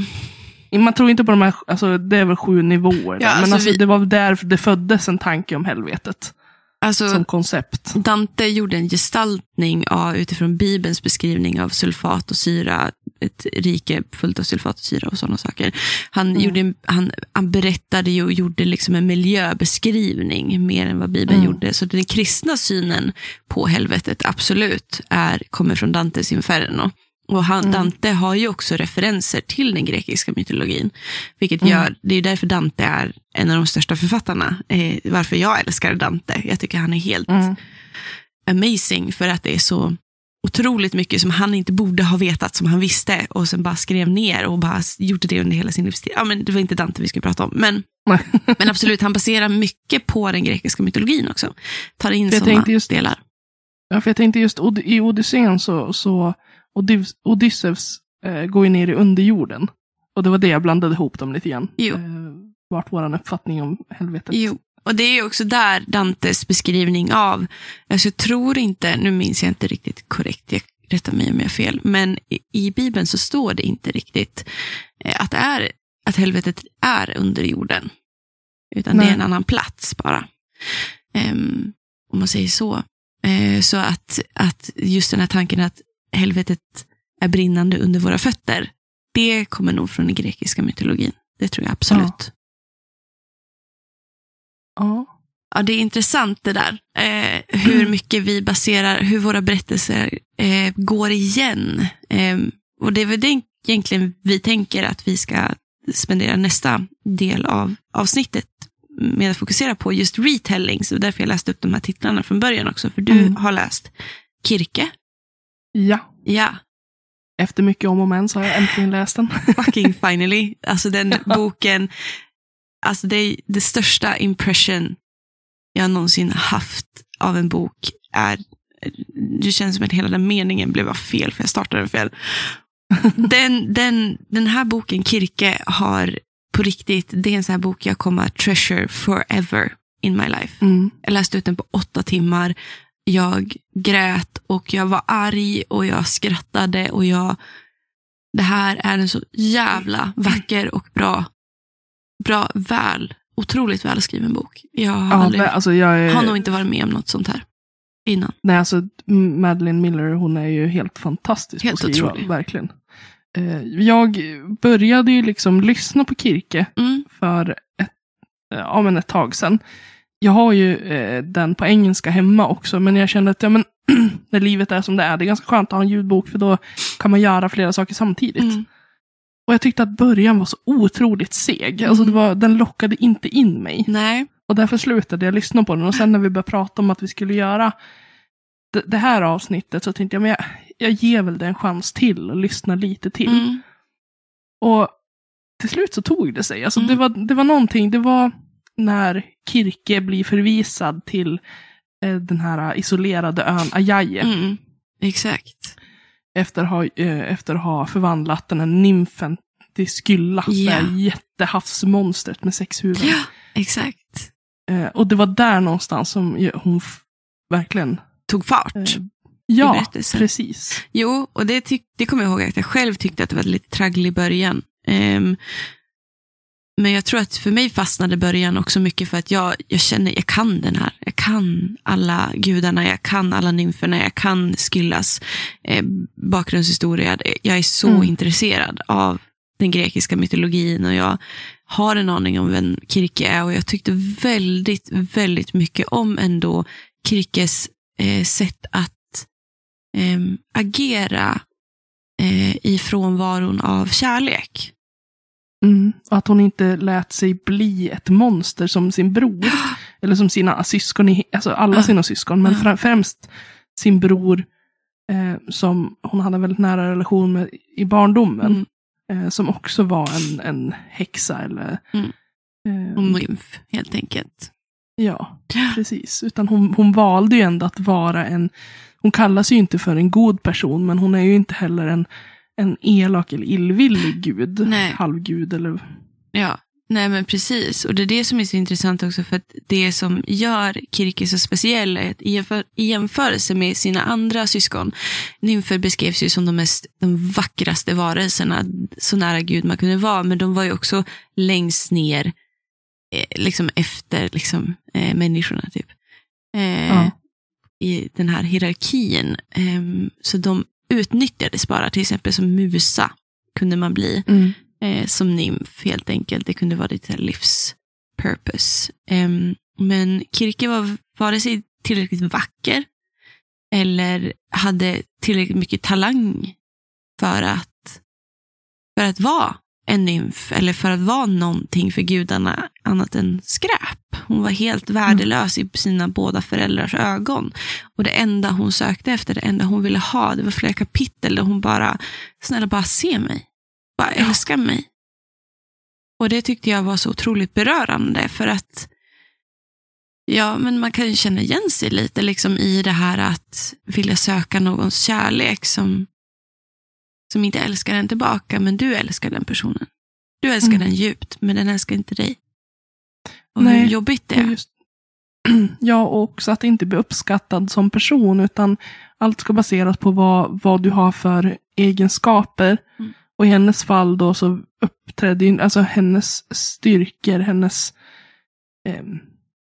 Man tror inte på de här, alltså det är väl sju nivåer. Ja, men alltså alltså vi- det var där det föddes en tanke om helvetet. Alltså, som koncept. Dante gjorde en gestaltning av, utifrån Bibelns beskrivning av sulfat och syra, ett rike fullt av sulfat och syra och sådana saker. Han, Mm. gjorde, han, han berättade och gjorde liksom en miljöbeskrivning mer än vad Bibeln Mm. gjorde. Så den kristna synen på helvetet absolut är, kommer från Dantes Inferno. Och han, Mm. Dante har ju också referenser till den grekiska mytologin. Vilket Mm. gör, det är därför Dante är en av de största författarna. Eh, varför jag älskar Dante. Jag tycker han är helt Mm. amazing för att det är så otroligt mycket som han inte borde ha vetat som han visste och sen bara skrev ner och bara gjorde det under hela sin livstid. Ja, men det var inte Dante vi skulle prata om. Men, men absolut, han baserar mycket på den grekiska mytologin också. Tar in sådana delar. Ja, för jag tänkte just i Odysseen så, så Odys- Odysseus eh, går ju ner i underjorden. Och det var det jag blandade ihop dem lite grann. Jo. Eh, vart vår uppfattning om helvetet. Jo, och det är också där Dantes beskrivning av, alltså jag tror inte, nu minns jag inte riktigt korrekt, jag rättar mig om jag har fel, men i, i Bibeln så står det inte riktigt eh, att, det är, att helvetet är under jorden. Utan det Nej. är en annan plats bara. Ehm, om man säger så. Eh, så att, att just den här tanken att helvetet är brinnande under våra fötter, det kommer nog från den grekiska mytologin. Det tror jag absolut. Ja. Ja, det är intressant det där. Eh, hur mycket vi baserar, hur våra berättelser eh, går igen. Eh, och det är väl det egentligen vi tänker att vi ska spendera nästa del av avsnittet med att fokusera på just retelling. Så därför jag läste upp de här titlarna från början också. För du Mm. har läst Kirke. Ja. Ja, Efter mycket om och men så har jag äntligen läst den. fucking finally. Alltså den boken, alltså det är det största impression jag någonsin haft av en bok är, det känns som att hela den meningen blev bara fel för jag startade den fel. Den, den, den här boken, Kirke, har på riktigt, det är en sån här bok jag kommer att treasure forever in my life. Mm. Jag läste ut den på åtta timmar. Jag grät och jag var arg och jag skrattade och jag... Det här är en så jävla vacker och bra, bra väl, otroligt välskriven bok. Jag har, Ja, aldrig, det, alltså jag är, har nog inte varit med om något sånt här innan. Nej, alltså Madeleine Miller, hon är ju helt fantastisk Helt på att skriva. otrolig. Verkligen. Eh, Jag började ju liksom lyssna på Kirke Mm, för ett, ja, men ett tag sedan. Jag har ju eh, den på engelska hemma också, men jag kände att ja, men, när livet är som det är, det är ganska skönt att ha en ljudbok, för då kan man göra flera saker samtidigt. mm, Och jag tyckte att början var så otroligt seg. Alltså Mm. var, den lockade inte in mig. nej, Och därför slutade jag lyssna på den. Och sen när vi började prata om att vi skulle göra det, det här avsnittet så tänkte jag, men jag, jag ger väl det en chans till och lyssnar lite till. mm, Och till slut så tog det sig. Alltså Mm. det, var, det var någonting, det var när Kirke blir förvisad till eh, den här isolerade ön Ajaje. mm, exakt. Efter, att ha, eh, efter att ha förvandlat den här nymfen till Skylla. Ja. Det här jättehavsmonstret med sex huvuden. Ja, exakt. Eh, och det var där någonstans som hon verkligen... Tog fart. Eh, ja, precis. Jo, och det, det kommer jag ihåg att jag själv tyckte att det var lite tragglig i början. Ehm, men jag tror att för mig fastnade början också mycket för att jag, jag känner, jag kan den här. Jag kan alla gudarna, jag kan alla nymferna, jag kan Skyllas eh, bakgrundshistoria. Jag är så Mm. intresserad av den grekiska mytologin och jag har en aning om vem Kirke är och jag tyckte väldigt, väldigt mycket om ändå Kirkes eh, sätt att ehm, agera eh, i frånvaron av kärlek. Mm. Att hon inte lät sig bli ett monster som sin bror. Eller som sina syskon, alltså alla Ja. sina syskon. Men fra- främst sin bror eh, som hon hade en väldigt nära relation med i barndomen. Mm. Eh, som också var en, en häxa eller... Mm. Eh, nymf, helt enkelt. ja, precis. Utan hon, hon valde ju ändå att vara en... Hon kallas ju inte för en god person, men hon är ju inte heller en, en elak eller illvillig gud. Nej. Halvgud eller... Ja, nej men precis. Och det är det som är så intressant också för att det som gör Kirke så speciell är att i jämför- i jämförelse med sina andra syskon, nymfer beskrevs ju som de mest, de vackraste varelserna, så nära Gud man kunde vara, men de var ju också längst ner, eh, liksom efter liksom, eh, människorna typ. Eh, Ja. I den här hierarkin. Ehm, så de utnyttjades bara, till exempel som musa kunde man bli Mm. eh, som nymf helt enkelt. Det kunde vara ditt så här livs purpose. Em, men Kirke var vare sig tillräckligt vacker eller hade tillräckligt mycket talang för att, för att vara en nymf eller för att vara någonting för gudarna annat än skräp. Hon var helt värdelös i sina båda föräldrars ögon. Och det enda hon sökte efter, det enda hon ville ha, det var flera kapitel där hon bara, snälla bara se mig. Bara älska mig. Och det tyckte jag var så otroligt berörande för att Ja, men man kan ju känna igen sig lite liksom i det här att vilja söka någons kärlek som, som inte älskar en tillbaka, men du älskar den personen. Du älskar Mm. den djupt, men den älskar inte dig. Och Nej, hur jobbigt det är. just, ja, och också att inte bli uppskattad som person, utan allt ska baseras på vad, vad du har för egenskaper. Mm. Och i hennes fall då så uppträdde alltså hennes styrkor, hennes eh,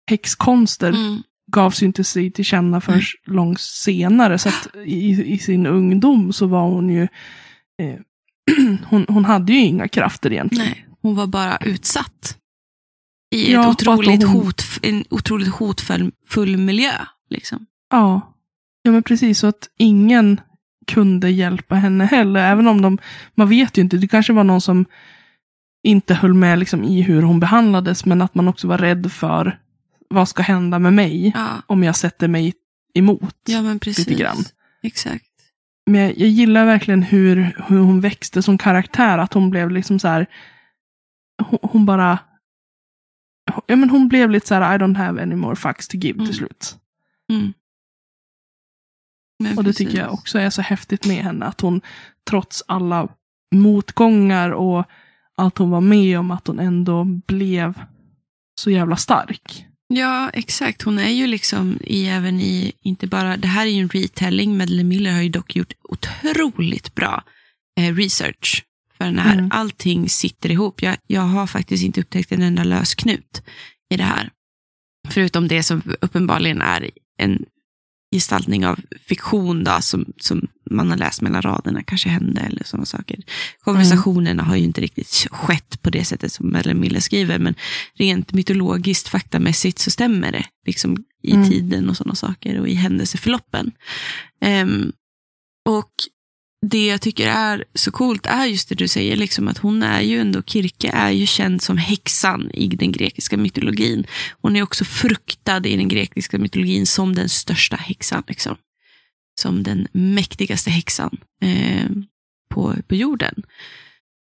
häxkonster Mm. gavs ju inte sig till känna förrän långt senare. Så att i, i sin ungdom så var hon ju, eh, hon, hon hade ju inga krafter egentligen. Nej, hon var bara utsatt. I Ja, ett otroligt hon- hot, en otroligt hotfull full miljö. Liksom. Ja. ja, men precis. Så att ingen kunde hjälpa henne heller. Även om de, man vet ju inte, det kanske var någon som inte höll med liksom, i hur hon behandlades, men att man också var rädd för vad ska hända med mig Ja, om jag sätter mig emot. ja men precis. Lite grann. Exakt. Men jag, jag gillar verkligen hur, hur hon växte som karaktär, att hon blev liksom så här, hon, hon bara, ja men hon blev lite så här, I don't have any more fucks to give Mm. till slut. Mm. Men Och det precis. tycker jag också är så häftigt med henne. Att hon trots alla motgångar och allt hon var med om, att hon ändå blev så jävla stark. Ja, exakt. Hon är ju liksom i, även i, inte bara, det här är ju en retelling, Madeleine Miller har ju dock gjort otroligt bra eh, research för den här. Mm. Allting sitter ihop. Jag, jag har faktiskt inte upptäckt en enda lös knut i det här. Förutom det som uppenbarligen är en gestaltning av fiktion då, som, som man har läst mellan raderna kanske hände eller sådana saker. Konversationerna har ju inte riktigt skett på det sättet som Madeleine Miller skriver, men rent mytologiskt, faktamässigt så stämmer det. Liksom i Mm. tiden och sådana saker och i händelseförloppen. Ehm, och det jag tycker är så coolt är just det du säger, liksom att hon är ju ändå, Kirke är ju känd som häxan i den grekiska mytologin. Hon är också fruktad i den grekiska mytologin som den största häxan. Liksom. Som den mäktigaste häxan eh, på, på jorden.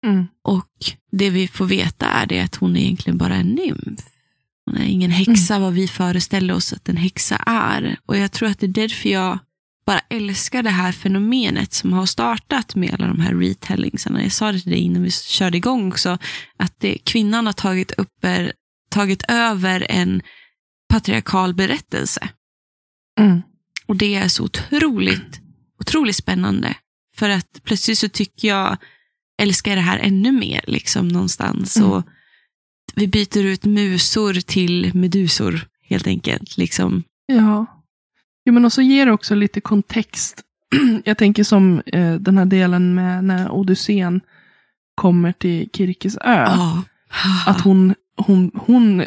Mm. Och det vi får veta är det att hon är egentligen bara en nymf. Hon är ingen häxa vad vi föreställer oss att en häxa är. Och jag tror att det är därför jag bara älskar det här fenomenet som har startat med alla de här retellingsarna. Jag sa det till dig innan vi körde igång också, att det, kvinnan har tagit, upp, er- tagit över en patriarkal berättelse. Mm. Och det är så otroligt, otroligt spännande. För att plötsligt så tycker jag, älskar det här ännu mer liksom någonstans. Mm. Och vi byter ut musor till medusor helt enkelt. Liksom. Ja. Jo, men och så ger det också lite kontext. Jag tänker som eh, den här delen med när Odysseen kommer till Kirkes ö. Ja. Att hon, hon, hon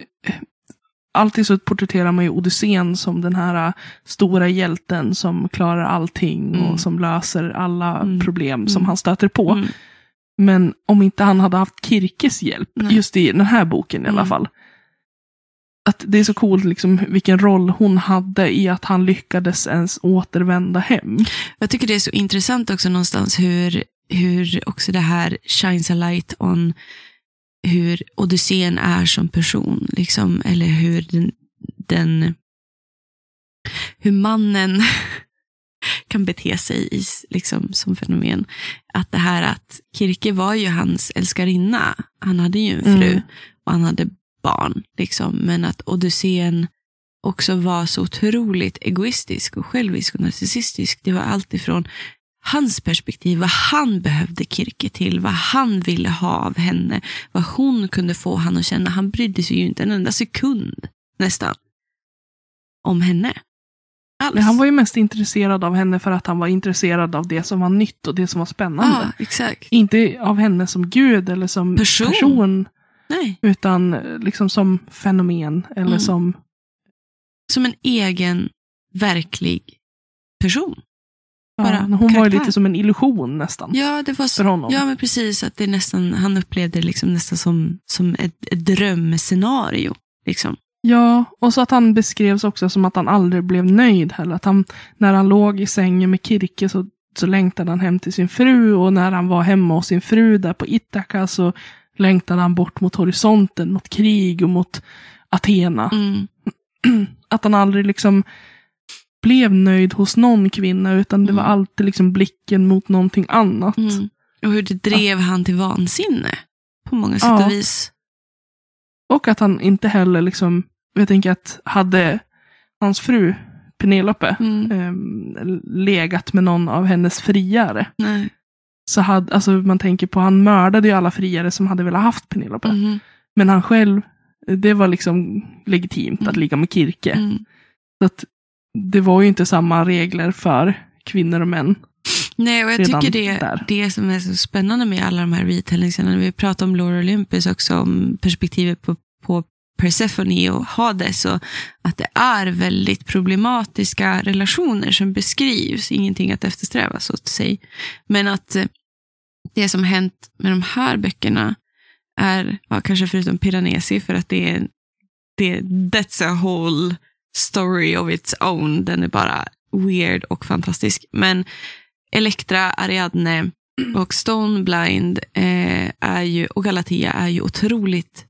Alltid så porträtterar man ju Odysseen som den här äh, stora hjälten som klarar allting Mm. och som löser alla Mm. problem som Mm. han stöter på. Mm. Men om inte han hade haft Kirkes hjälp, Nej. just i den här boken i alla Mm. fall. Att det är så coolt liksom, vilken roll hon hade i att han lyckades ens återvända hem. Jag tycker det är så intressant också någonstans hur, hur också det här shines a light on hur Odysseen är som person. Liksom, eller hur den, den hur mannen kan bete sig i, liksom, som fenomen. Att det här att Kirke var ju hans älskarinna. Han hade ju en fru Mm. och han hade barn. Liksom. Men att Odysseen också var så otroligt egoistisk och självisk och narcissistisk. Det var allt ifrån hans perspektiv, vad han behövde Kirke till, vad han ville ha av henne, vad hon kunde få han att känna. Han brydde sig ju inte en enda sekund nästan om henne. Alls. Men han var ju mest intresserad av henne för att han var intresserad av det som var nytt och det som var spännande. Ja, exakt. Inte av henne som gud eller som Person. person, Nej, utan eh, liksom som fenomen eller Mm. som som en egen verklig person. Bara hon var ju karaktär. lite som en illusion nästan. Ja, det var För så, honom. ja men precis. Att det nästan, han upplevde det liksom nästan som, som ett, ett drömscenario. Liksom. Ja, och så att han beskrevs också som att han aldrig blev nöjd heller. Att han, när han låg i sängen med Kirke så, så längtade han hem till sin fru och när han var hemma hos sin fru där på Ithaka så längtade han bort mot horisonten, mot krig och mot Athena. Mm. Att han aldrig liksom blev nöjd hos någon kvinna utan det var Mm. alltid liksom blicken mot någonting annat. Mm. Och hur det drev han till vansinne. På många sätt Ja. och vis. Och att han inte heller liksom, jag tänker att hade hans fru Penelope Mm. ehm, legat med någon av hennes friare. Nej. Så hade, alltså man tänker på, han mördade ju alla friare som hade velat haft Penelope. Mhm. Men han själv, det var liksom legitimt att Mm. ligga med Kirke. Mm. Så att det var ju inte samma regler för kvinnor och män. Nej, och jag tycker det, där. det som är så spännande med alla de här retellingsen, när vi pratar om Laura Olympus också, om perspektivet på, på Persephone och Hades, och att det är väldigt problematiska relationer som beskrivs, ingenting att eftersträva så att säga. Men att eh, det som hänt med de här böckerna är, ja, kanske förutom Piranesi, för att det är, det, that's a whole story of its own. Den är bara weird och fantastisk. Men Elektra, Ariadne och Stoneblind eh, är ju, och Galatea är ju otroligt,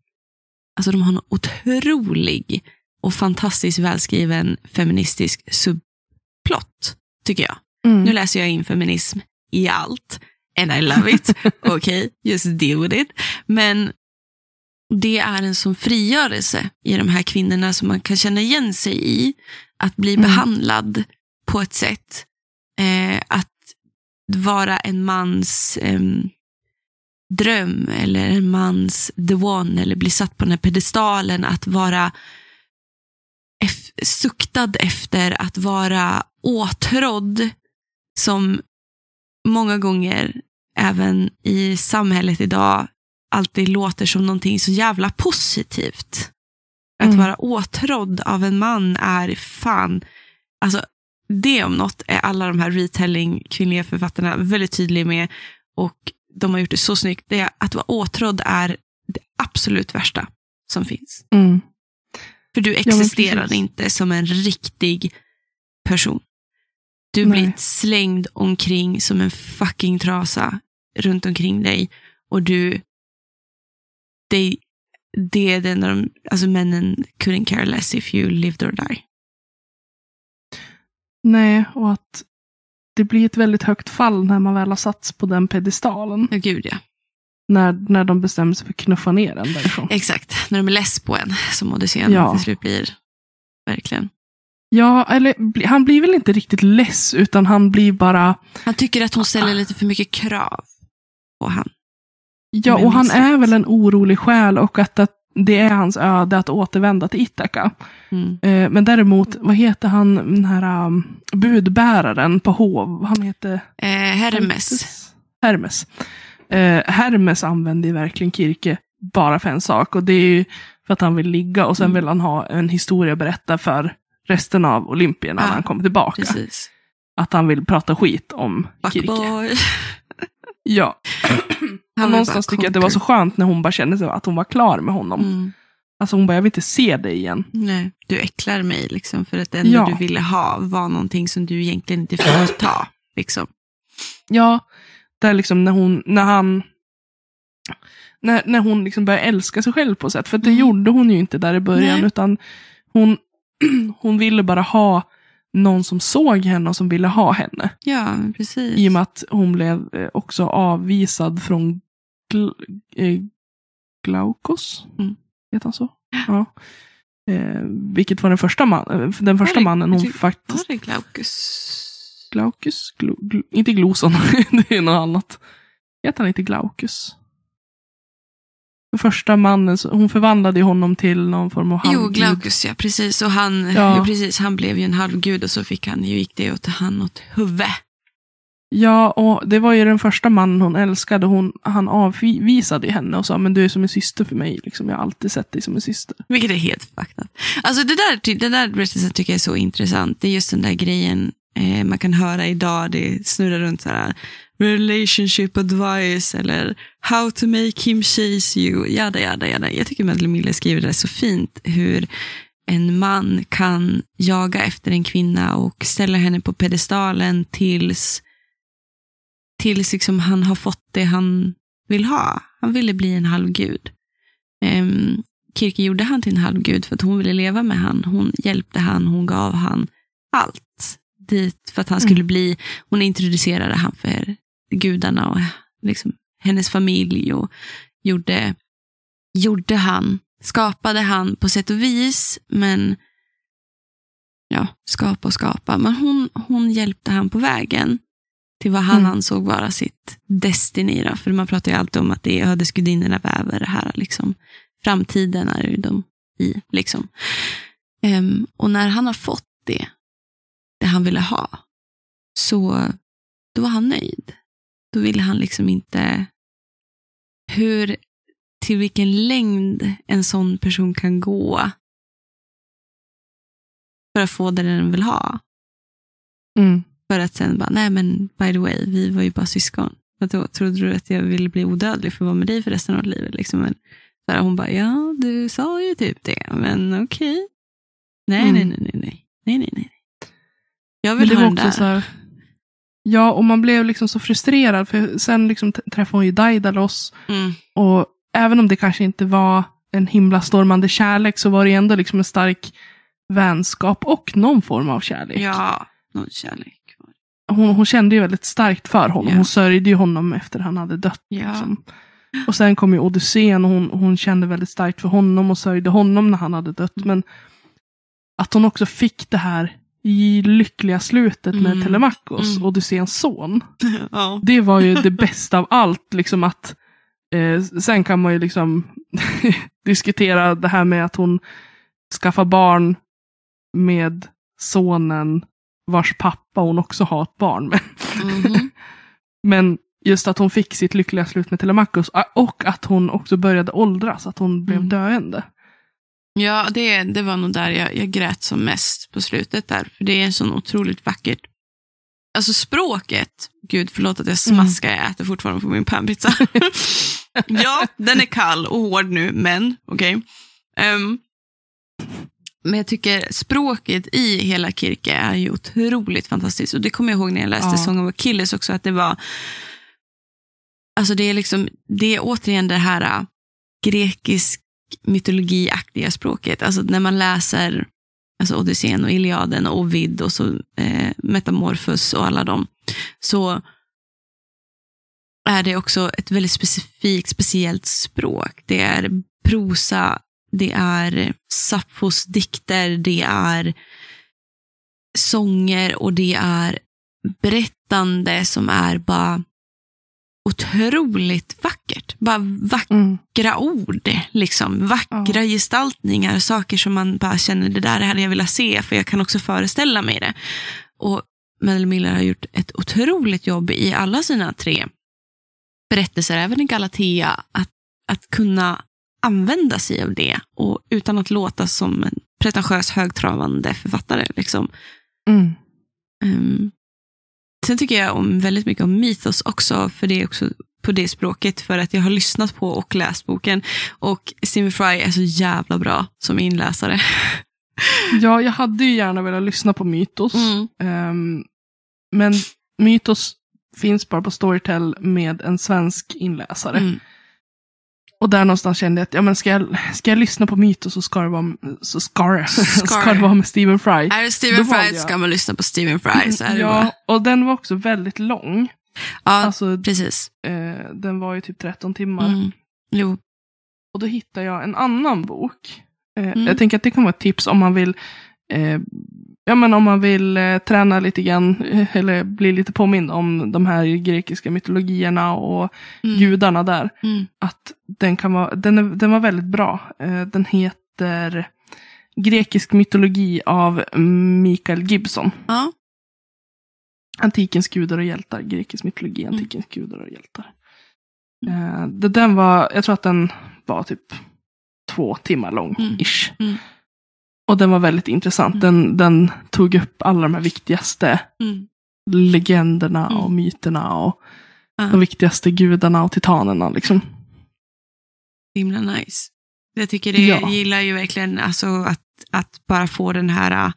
alltså de har en otrolig och fantastiskt välskriven feministisk subplott, tycker jag. Mm. Nu läser jag in feminism i allt. And I love it. Okej, okay, just deal with it. Men det är en sån frigörelse i de här kvinnorna som man kan känna igen sig i. Att bli Mm. behandlad på ett sätt. Eh, att vara en mans ehm, dröm eller en mans the one eller bli satt på den här pedestalen. Att vara eff- suktad efter att vara åtrådd som många gånger även i samhället idag alltid låter som någonting så jävla positivt. Att Mm. vara åtrådd av en man är fan, alltså det om något är alla de här retelling kvinnliga författarna väldigt tydliga med och de har gjort det så snyggt. Det är att vara åtrådd är det absolut värsta som finns. Mm. För du existerar precis. inte som en riktig person. Du Nej. blir slängd omkring som en fucking trasa runt omkring dig. Och du, det, det är den de, alltså männen couldn't care less if you lived or die. Nej, och att det blir ett väldigt högt fall när man väl har satts på den pedestalen. Ja, gud ja. När, när de bestämmer sig för att knuffa ner den därifrån. Exakt, när de är less på en, som Odysseen Ja. till slut blir. Verkligen. Ja, eller han blir väl inte riktigt less, utan han blir bara... Han tycker att hon ställer lite för mycket krav på han. Ja, och han är väl en orolig själ och att, att det är hans öde att återvända till Ithaka. Mm. Eh, men däremot, vad heter han, den här um, budbäraren på hov? Han heter... Eh, Hermes. Hermes. Eh, Hermes använder ju verkligen Kirke bara för en sak. Och det är ju för att han vill ligga och sen Mm. vill han ha en historia att berätta för resten av Olympierna Ja, när han kommer tillbaka. Precis. Att han vill prata skit om Kirke. Ja. Han någonstans tycker jag att det var så skönt när hon bara kände sig att hon var klar med honom. Mm. Alltså hon bara, jag vill inte se dig igen. Nej, du äcklar mig liksom för att det enda Ja. du ville ha var någonting som du egentligen inte fick ta. Liksom. Ja, där liksom när hon, när han, när, när hon liksom börjar älska sig själv på sätt. För det Mm. gjorde hon ju inte där i början, Nej. utan hon, hon ville bara ha någon som såg henne och som ville ha henne. Ja, precis. I och med att hon blev eh, också avvisad från gl, eh, Glaukos. Mm. Heter han så? Ja. Eh, vilket var den första, man, eh, den första det- mannen hon det- faktiskt Var det Glaucus? Glaucus? Glo, glo, inte Gloson, det är något annat. Heter han inte Glaucus? Den första mannen, hon förvandlade honom till någon form av Jo, halvgud. Glaucus ja, precis. Och han, Ja. ja. precis, han blev ju en halvgud och så fick han ju, gick det åt han åt huvudet. Ja, och det var ju den första mannen hon älskade. Hon, han avvisade henne och sa, men du är som en syster för mig. Liksom. Jag har alltid sett dig som en syster. Vilket är helt up. Alltså det där, den där berättelsen tycker jag är så intressant. Det är just den där grejen eh, man kan höra idag, det snurrar runt så här, relationship advice eller how to make him chase you, jada, jada, jada. Jag tycker Madeleine Miller skriver det så fint, hur en man kan jaga efter en kvinna och ställa henne på pedestalen tills, tills liksom han har fått det han vill ha. Han ville bli en halvgud. Um, Kirke gjorde han till en halvgud för att hon ville leva med han. Hon hjälpte han, hon gav han allt dit för att han skulle mm. bli, hon introducerade han för gudarna och liksom hennes familj och gjorde, gjorde han, skapade han på sätt och vis, men ja, skapa och skapa. Men hon, hon hjälpte han på vägen till vad han mm. ansåg vara sitt destiny. Då. För man pratar ju alltid om att det är ödesgudinnorna väver det här. Liksom. Framtiden är ju de i. Liksom. Um, och när han har fått det, det han ville ha, så då var han nöjd. Då ville han liksom inte hur, till vilken längd en sån person kan gå för att få det den vill ha. Mm. För att sen bara, nej men by the way, vi var ju bara syskon. För då trodde du att jag ville bli odödlig för att vara med dig för resten av livet? Liksom. Men, så här, hon bara, ja du sa ju typ det, men okej. Okay. Nej, mm. nej, nej, nej, nej, nej, nej, nej. Jag vill ha den där. Så här, ja, och man blev liksom så frustrerad, för sen liksom träffade hon ju Daidalos. Mm. Och även om det kanske inte var en himla stormande kärlek så var det ändå liksom en stark vänskap och någon form av kärlek. Ja, någon kärlek hon, hon kände ju väldigt starkt för honom. Yeah. Hon sörjde ju honom efter han hade dött. Yeah. Liksom. Och sen kom ju Odysseen och hon, hon kände väldigt starkt för honom och sörjde honom när han hade dött. Men att hon också fick det här i lyckliga slutet med mm. Telemachos, mm. Odysseens son. ja. Det var ju det bästa av allt. Liksom att, eh, sen kan man ju liksom diskutera det här med att hon skaffar barn med sonen vars pappa hon också har ett barn med. Mm. Men just att hon fick sitt lyckliga slut med Telemachus och att hon också började åldras, att hon blev mm. döende. Ja, det, det var nog där jag, jag grät som mest på slutet där. För det är sån otroligt vackert Alltså språket, gud förlåt att jag smaskar, mm. jag äter fortfarande på min panpizza. ja, den är kall och hård nu, men okej. Okay. Um, ehm, men jag tycker språket i hela Kirke är ju otroligt fantastiskt. Och det kommer jag ihåg när jag läste ja. Song of Achilles också, att det var Alltså det är liksom, det är återigen det här äh, grekisk mytologiaktiga språket. Alltså när man läser alltså Odysseen och Iliaden och Ovid och så eh, Metamorfos och alla dem, så är det också ett väldigt specifikt, speciellt språk. Det är prosa, det är Sapfos dikter, det är sånger och det är berättande som är bara otroligt vackert. Bara vackra mm. ord, liksom. vackra ja. gestaltningar, saker som man bara känner, det där hade jag velat se, för jag kan också föreställa mig det. Och Mel Miller har gjort ett otroligt jobb i alla sina tre berättelser, även i Galatea, att, att kunna använda sig av det och utan att låta som en pretentiös högtravande författare. Liksom. Mm. Um, sen tycker jag om, väldigt mycket om mythos också, för det är också på det språket, för att jag har lyssnat på och läst boken. Och Stephen Fry är så jävla bra som inläsare. ja, jag hade ju gärna velat lyssna på Mythos. Mm. Um, men Mythos finns bara på Storytel med en svensk inläsare. Mm. Och där någonstans kände jag att ja, men ska, jag, ska jag lyssna på Mythos så ska det vara, så ska det, ska det vara med Stephen Fry. Är det Stephen Fry jag... ska man lyssna på Stephen Fry. Så är ja, bara... och den var också väldigt lång. Ja, alltså, precis. Eh, den var ju typ 13 timmar. Mm. Jo. Och då hittade jag en annan bok. Eh, mm. Jag tänker att det kan vara ett tips om man vill eh, ja, men om man vill eh, träna lite grann, eh, eller bli lite påmind om de här grekiska mytologierna och mm. gudarna där. Mm. Att den, kan vara, den, är, den var väldigt bra. Eh, den heter Grekisk mytologi av Mikael Gibson. Ja. Antikens gudar och hjältar, grekisk mytologi, mm. antikens mm. gudar och hjältar. Eh, den var, jag tror att den var typ två timmar lång, mm. ish. Mm. Och den var väldigt intressant. Den, den tog upp alla de här viktigaste Mm. legenderna Mm. och myterna och Ja. de viktigaste gudarna och titanerna. Liksom. himla nice. Jag tycker det, Ja. jag gillar ju verkligen alltså att, att bara få den här, äh,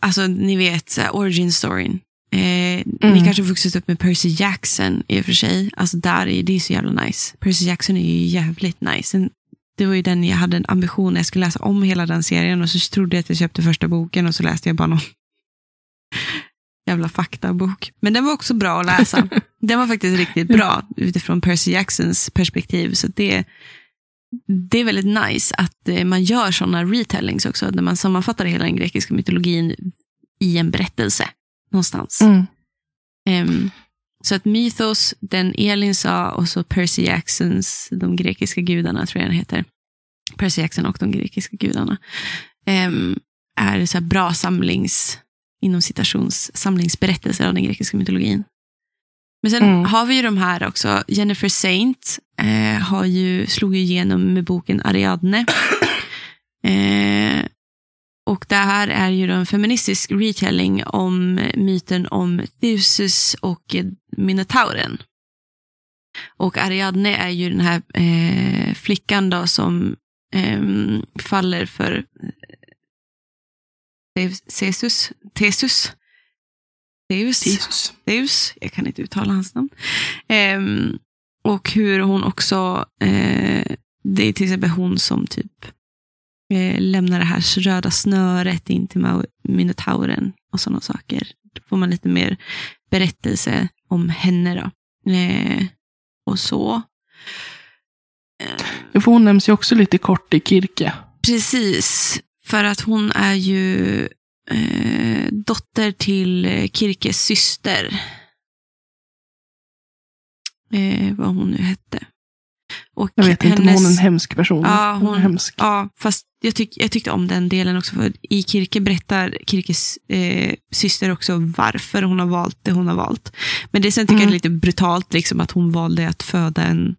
alltså ni vet, origin storyn. Eh, Ni Mm. kanske har vuxit upp med Percy Jackson i och för sig. Alltså där är det är så jävla nice. Percy Jackson är ju jävligt nice. Sen, det var ju den jag hade en ambition, jag skulle läsa om hela den serien och så trodde jag att jag köpte första boken och så läste jag bara någon jävla faktabok. Men den var också bra att läsa. den var faktiskt riktigt bra utifrån Percy Jacksons perspektiv. Så det, det är väldigt nice att eh, man gör sådana retellings också, när man sammanfattar hela den grekiska mytologin i en berättelse någonstans. Mm. Ehm, så att Mythos, den Elin sa, och så Percy Jacksons, de grekiska gudarna tror jag den heter. Percy Jackson och de grekiska gudarna. ehm, är så bra samlings, inom citations, samlingsberättelser av den grekiska mytologin. Men sen Mm. har vi ju de här också. Jennifer Saint eh, har ju, slog ju igenom med boken Ariadne. Eh, och det här är ju en feministisk retelling om myten om Theusus och eh, Minotauren. Och Ariadne är ju den här eh, flickan då som ehm, faller för eh, Thesus, Theus, Jesus. Zeus, jag kan inte uttala hans namn. Ehm, och hur hon också, eh, det är till exempel hon som typ eh, lämnar det här röda snöret in till Minotauren och sådana saker. Då får man lite mer berättelse om henne då. Eh, och så. Eh, för hon nämns ju också lite kort i Kirke. Precis, för att hon är ju eh, dotter till Kirkes syster. Eh, vad hon nu hette. Och Jag vet inte om hon är en hemsk person. Ja, Hon är hon- hemsk. Ja, fast jag, tyck, jag tyckte om den delen också. För I Kirke berättar Kirkes eh, syster också varför hon har valt det hon har valt. Men det sen tycker jag Mm. är lite brutalt liksom, att hon valde att föda en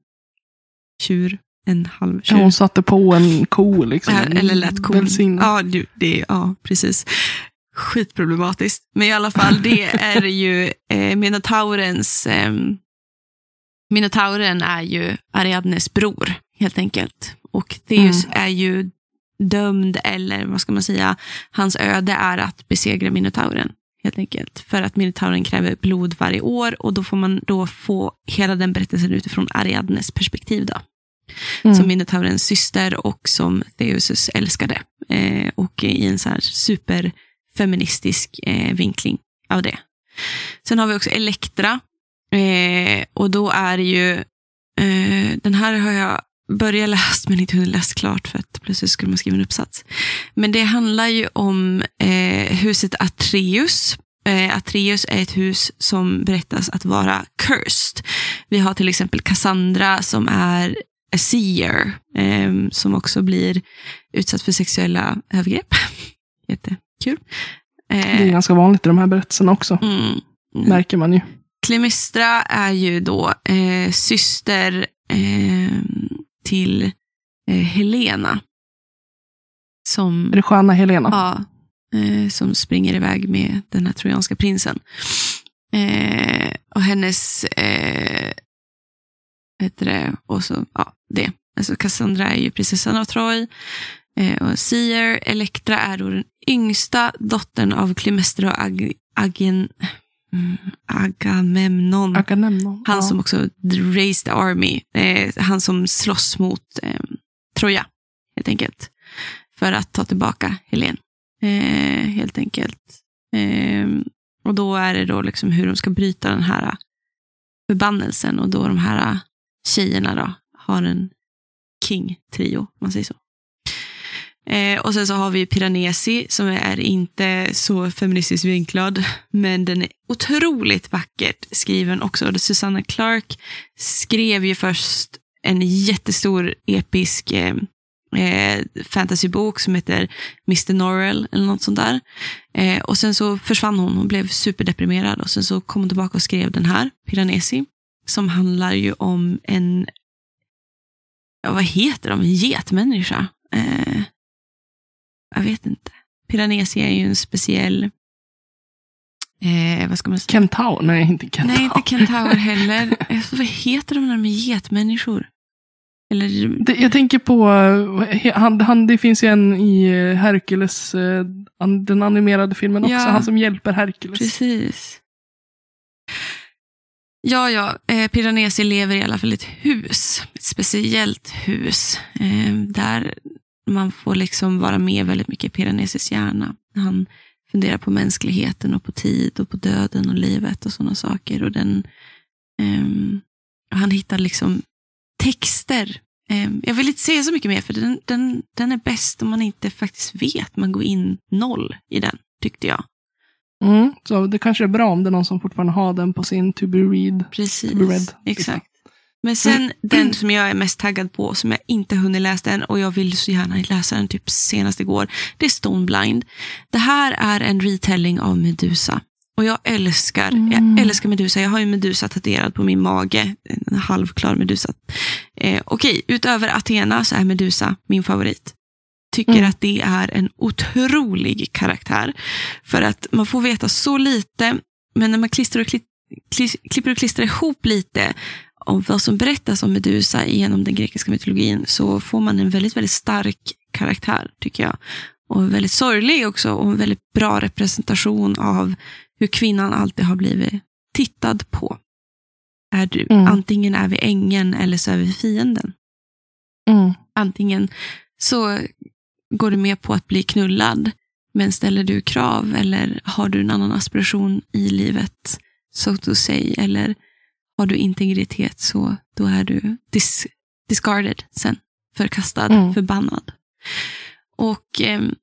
tjur. En halv Ja, tjur. hon satte på en ko liksom. Ja, Eller lät kon. Ja, det, ja, precis. Skitproblematiskt. Men i alla fall, det är ju eh, Minotaurens... Eh, Minotauren är ju Ariadnes bror, helt enkelt. Och Theus är ju dömd, eller vad ska man säga, hans öde är att besegra Minotauren. Helt enkelt. För att Minotauren kräver blod varje år och då får man då få hela den berättelsen utifrån Ariadnes perspektiv. Då Mm. som Minotaurens syster och som Theus älskade. Eh, och i en så här superfeministisk eh, vinkling av det. Sen har vi också Elektra. Eh, och då är det ju, eh, den här har jag börjat läst men inte hunnit läst klart för att plötsligt skulle man skriva en uppsats. Men det handlar ju om eh, huset Atreus. Eh, Atreus är ett hus som berättas att vara cursed. Vi har till exempel Cassandra som är a seer, eh, som också blir utsatt för sexuella övergrepp. Jättekul. Det är Eh, ganska vanligt i de här berättelserna också. mm. Märker man ju. Klemestra är ju då eh, syster eh, till eh, Helena. Som, Är det sköna Helena? ja, eh, som springer iväg med den här trojanska prinsen. Eh, och hennes, eh, heter det, och så, ja, det. Alltså Cassandra är ju prinsessan av Troy. Eh, och Seer, Elektra är då den yngsta dottern av Klemestra och Ag Agen, mm, Agamemnon. Agamemnon. Han ja. som också raised army. Eh, han som slåss mot eh, Troja, helt enkelt. För att ta tillbaka Helen. Eh, helt enkelt. Eh, och då är det då liksom hur de ska bryta den här förbannelsen. Och då de här tjejerna då har en king-trio, om man säger så. Eh, och sen så har vi Piranesi som är inte så feministiskt vinklad, men den är otroligt vackert skriven också. Och Susanna Clark skrev ju först en jättestor episk eh, eh, fantasybok som heter Mr. Norrell eller något sånt där. Eh, och sen så försvann hon, hon blev superdeprimerad och sen så kom hon tillbaka och skrev den här, Piranesi, som handlar ju om en, ja vad heter de, en getmänniska. Eh, jag vet inte. Piranesi är ju en speciell, eh, vad ska man säga? Kentaur? Nej, inte kentaur. Nej, inte kentaur heller. Eh, Vad heter de där med getmänniskor? Eller, Det, jag tänker på, eh, han, han, det finns ju en i eh, Hercules, eh, den animerade filmen också, Ja. han som hjälper Hercules. precis. Ja, ja, eh, Piranesi lever i alla fall i ett hus. Ett speciellt hus. Eh, där man får liksom vara med väldigt mycket i Piranesis hjärna. Han funderar på mänskligheten och på tid och på döden och livet och sådana saker. Och den, ehm, han hittar liksom texter. Ehm, jag vill inte säga så mycket mer för den, den, den är bäst om man inte faktiskt vet. Man går in noll i den, tyckte jag. Mm, så det kanske är bra om det är någon som fortfarande har den på sin to be read. Precis, To be read. exakt. Men sen den som jag är mest taggad på, som jag inte hunnit läsa än och jag vill så gärna läsa den typ senast igår, det är Stone Blind. Det här är en retelling av Medusa. Och jag älskar, Mm. jag älskar Medusa. Jag har ju Medusa tatuerad på min mage. En halvklar Medusa. Eh, Okej, utöver Athena så är Medusa min favorit. Tycker Mm. att det är en otrolig karaktär. För att man får veta så lite, men när man klistrar och kli- klipper och klistrar ihop lite om vad som berättas om Medusa genom den grekiska mytologin så får man en väldigt, väldigt stark karaktär, tycker jag. Och väldigt sorglig också och en väldigt bra representation av hur kvinnan alltid har blivit tittad på. Är du, Mm. Antingen är vi ängeln eller så är vi fienden. Mm. Antingen så går du med på att bli knullad, men ställer du krav eller har du en annan aspiration i livet, so to say, eller har du integritet så då är du dis discarded sen, förkastad, Mm. förbannad. Och ehm,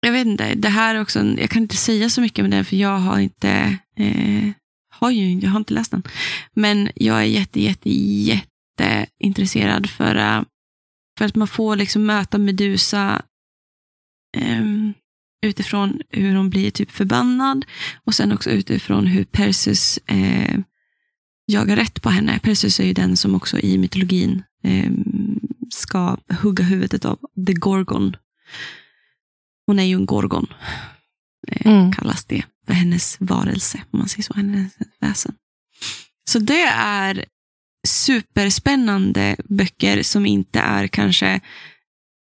jag vet inte, det här är också, jag kan inte säga så mycket om den för jag har inte, eh, har ju, jag har inte läst den. Men jag är jätte, jätte, jätte intresserad för, eh, för att man får liksom möta Medusa ehm, utifrån hur hon blir typ förbannad och sen också utifrån hur Perseus eh, jagar rätt på henne. Perseus är ju den som också i mytologin ehm, ska hugga huvudet av The Gorgon. Hon är ju en gorgon, eh, Mm. kallas det, för hennes varelse, om man säger så, hennes väsen. Så det är superspännande böcker som inte är kanske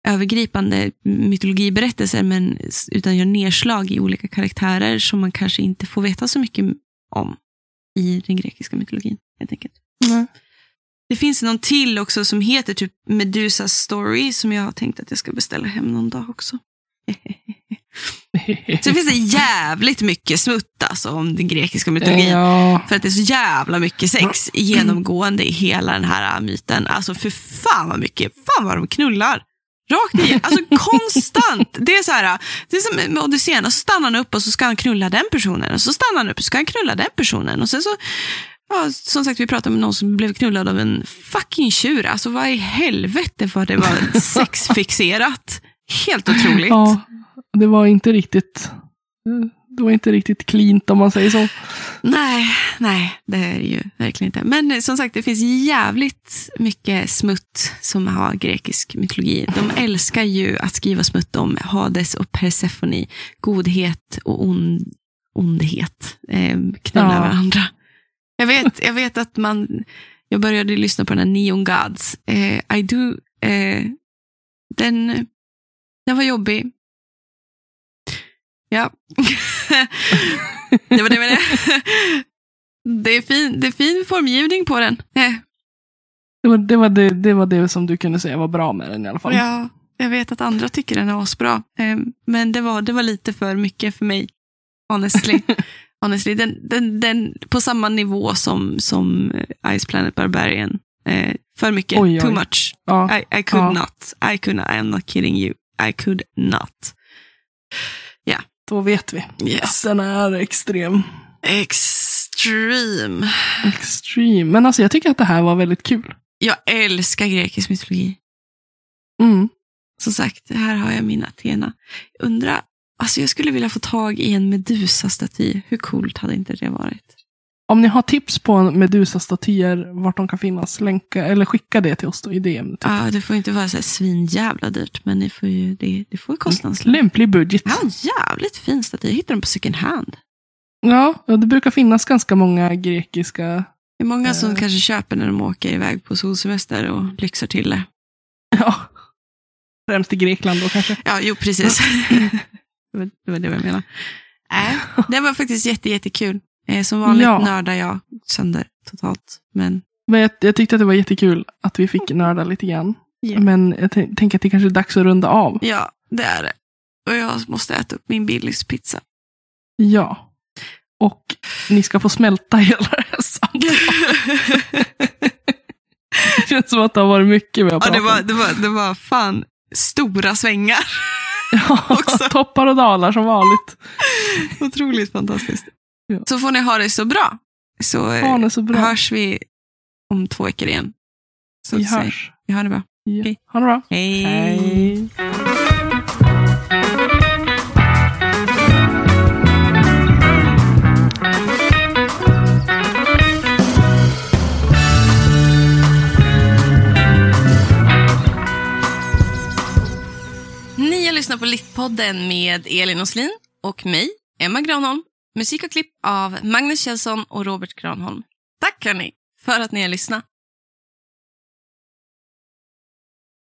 övergripande mytologiberättelser, men, utan gör nedslag i olika karaktärer som man kanske inte får veta så mycket om i den grekiska mytologin. Helt enkelt. Nej. Det finns någon till också som heter typ Medusa Story som jag har tänkt att jag ska beställa hem någon dag också. Sen finns det jävligt mycket smutt alltså, om den grekiska mytologin. ja. För att det är så jävla mycket sex genomgående i hela den här myten. Alltså för fan vad mycket, fan vad de knullar. Rakt i, alltså konstant. Det är så här, det är som med Odysseen, och så stannar han upp och så ska han knulla den personen. Och så stannar han upp och så ska han knulla den personen. Och sen så, ja, som sagt vi pratade med någon som blev knullad av en fucking tjur. Alltså vad i helvete vad det var sexfixerat. Helt otroligt. ja, det var inte riktigt det var inte riktigt cleant om man säger så. Nej, nej, det är det ju verkligen inte. Men eh, som sagt, det finns jävligt mycket smutt som har grekisk mytologi. De älskar ju att skriva smutt om Hades och Persephone, godhet och on, ondhet, eh, knulla Ja. varandra. Jag vet, jag vet att man, jag började lyssna på den här Neon Gods. Eh, I do, eh, den, den var jobbig. Ja. det var det jag menade. Det är fin, det är fin formgivning på den. Eh, Det var det, var det, det var det som du kunde säga var bra med den i alla fall. Ja, jag vet att andra tycker den är asbra. Eh, men det var, det var lite för mycket för mig. Honestly. Honestly den, den, den, på samma nivå som, som eh, Ice Planet Barbarian. För mycket, Oj, oj. too much. Ja. I, I could Ja. not. I could not. I am not kidding you. I could not. Då vet vi Yes. den är extrem. Extreme. Extreme. Men alltså jag tycker att det här var väldigt kul. Jag älskar grekisk mytologi. Mm. Som sagt, här har jag min Athena. Undra, alltså jag skulle vilja få tag i en Medusa-staty. Hur coolt hade inte det varit? Om ni har tips på Medusa-statyer, vart de kan finnas, länka, eller skicka det till oss då i DM. Typ. Ja, det får inte vara så här svinjävla dyrt, men ni får ju, det, det får ju kosta en slant. Lämplig budget. Ja, jävligt fin staty. Jag hittade den på second hand. Ja, det brukar finnas ganska många grekiska. Det är många som Eh. kanske köper när de åker iväg på solsemester och lyxar till det. Ja. Främst i Grekland då kanske. Ja, jo precis. det, var, det jag menade. Nej, det var faktiskt jätte, jättekul. Eh, Som vanligt Ja. nördar jag sönder totalt. Men Men jag, jag tyckte att det var jättekul att vi fick nörda lite grann. Ja. Men jag tänker att det kanske är dags att runda av. ja, det är det. Och jag måste äta upp min Billys pizza. Ja. Och ni ska få smälta hela det här samtalet. Det känns som att det har varit mycket vi har ja, pratat det, var, det, var, det var fan stora svängar. Ja, toppar och dalar som vanligt. Otroligt fantastiskt. Ja. Så får ni ha det så bra. Så eh, Ha det så bra. hörs vi om två veckor igen. Så vi hörs. Vi har det bra. Ja. Hej. Ha det bra. Hej. Hej. Ni har lyssnat på Littpodden med Elin Oslin och mig, Emma Granholm. Musik och klipp av Magnus Kjellson och Robert Granholm. Tack hörni för att ni har lyssnat.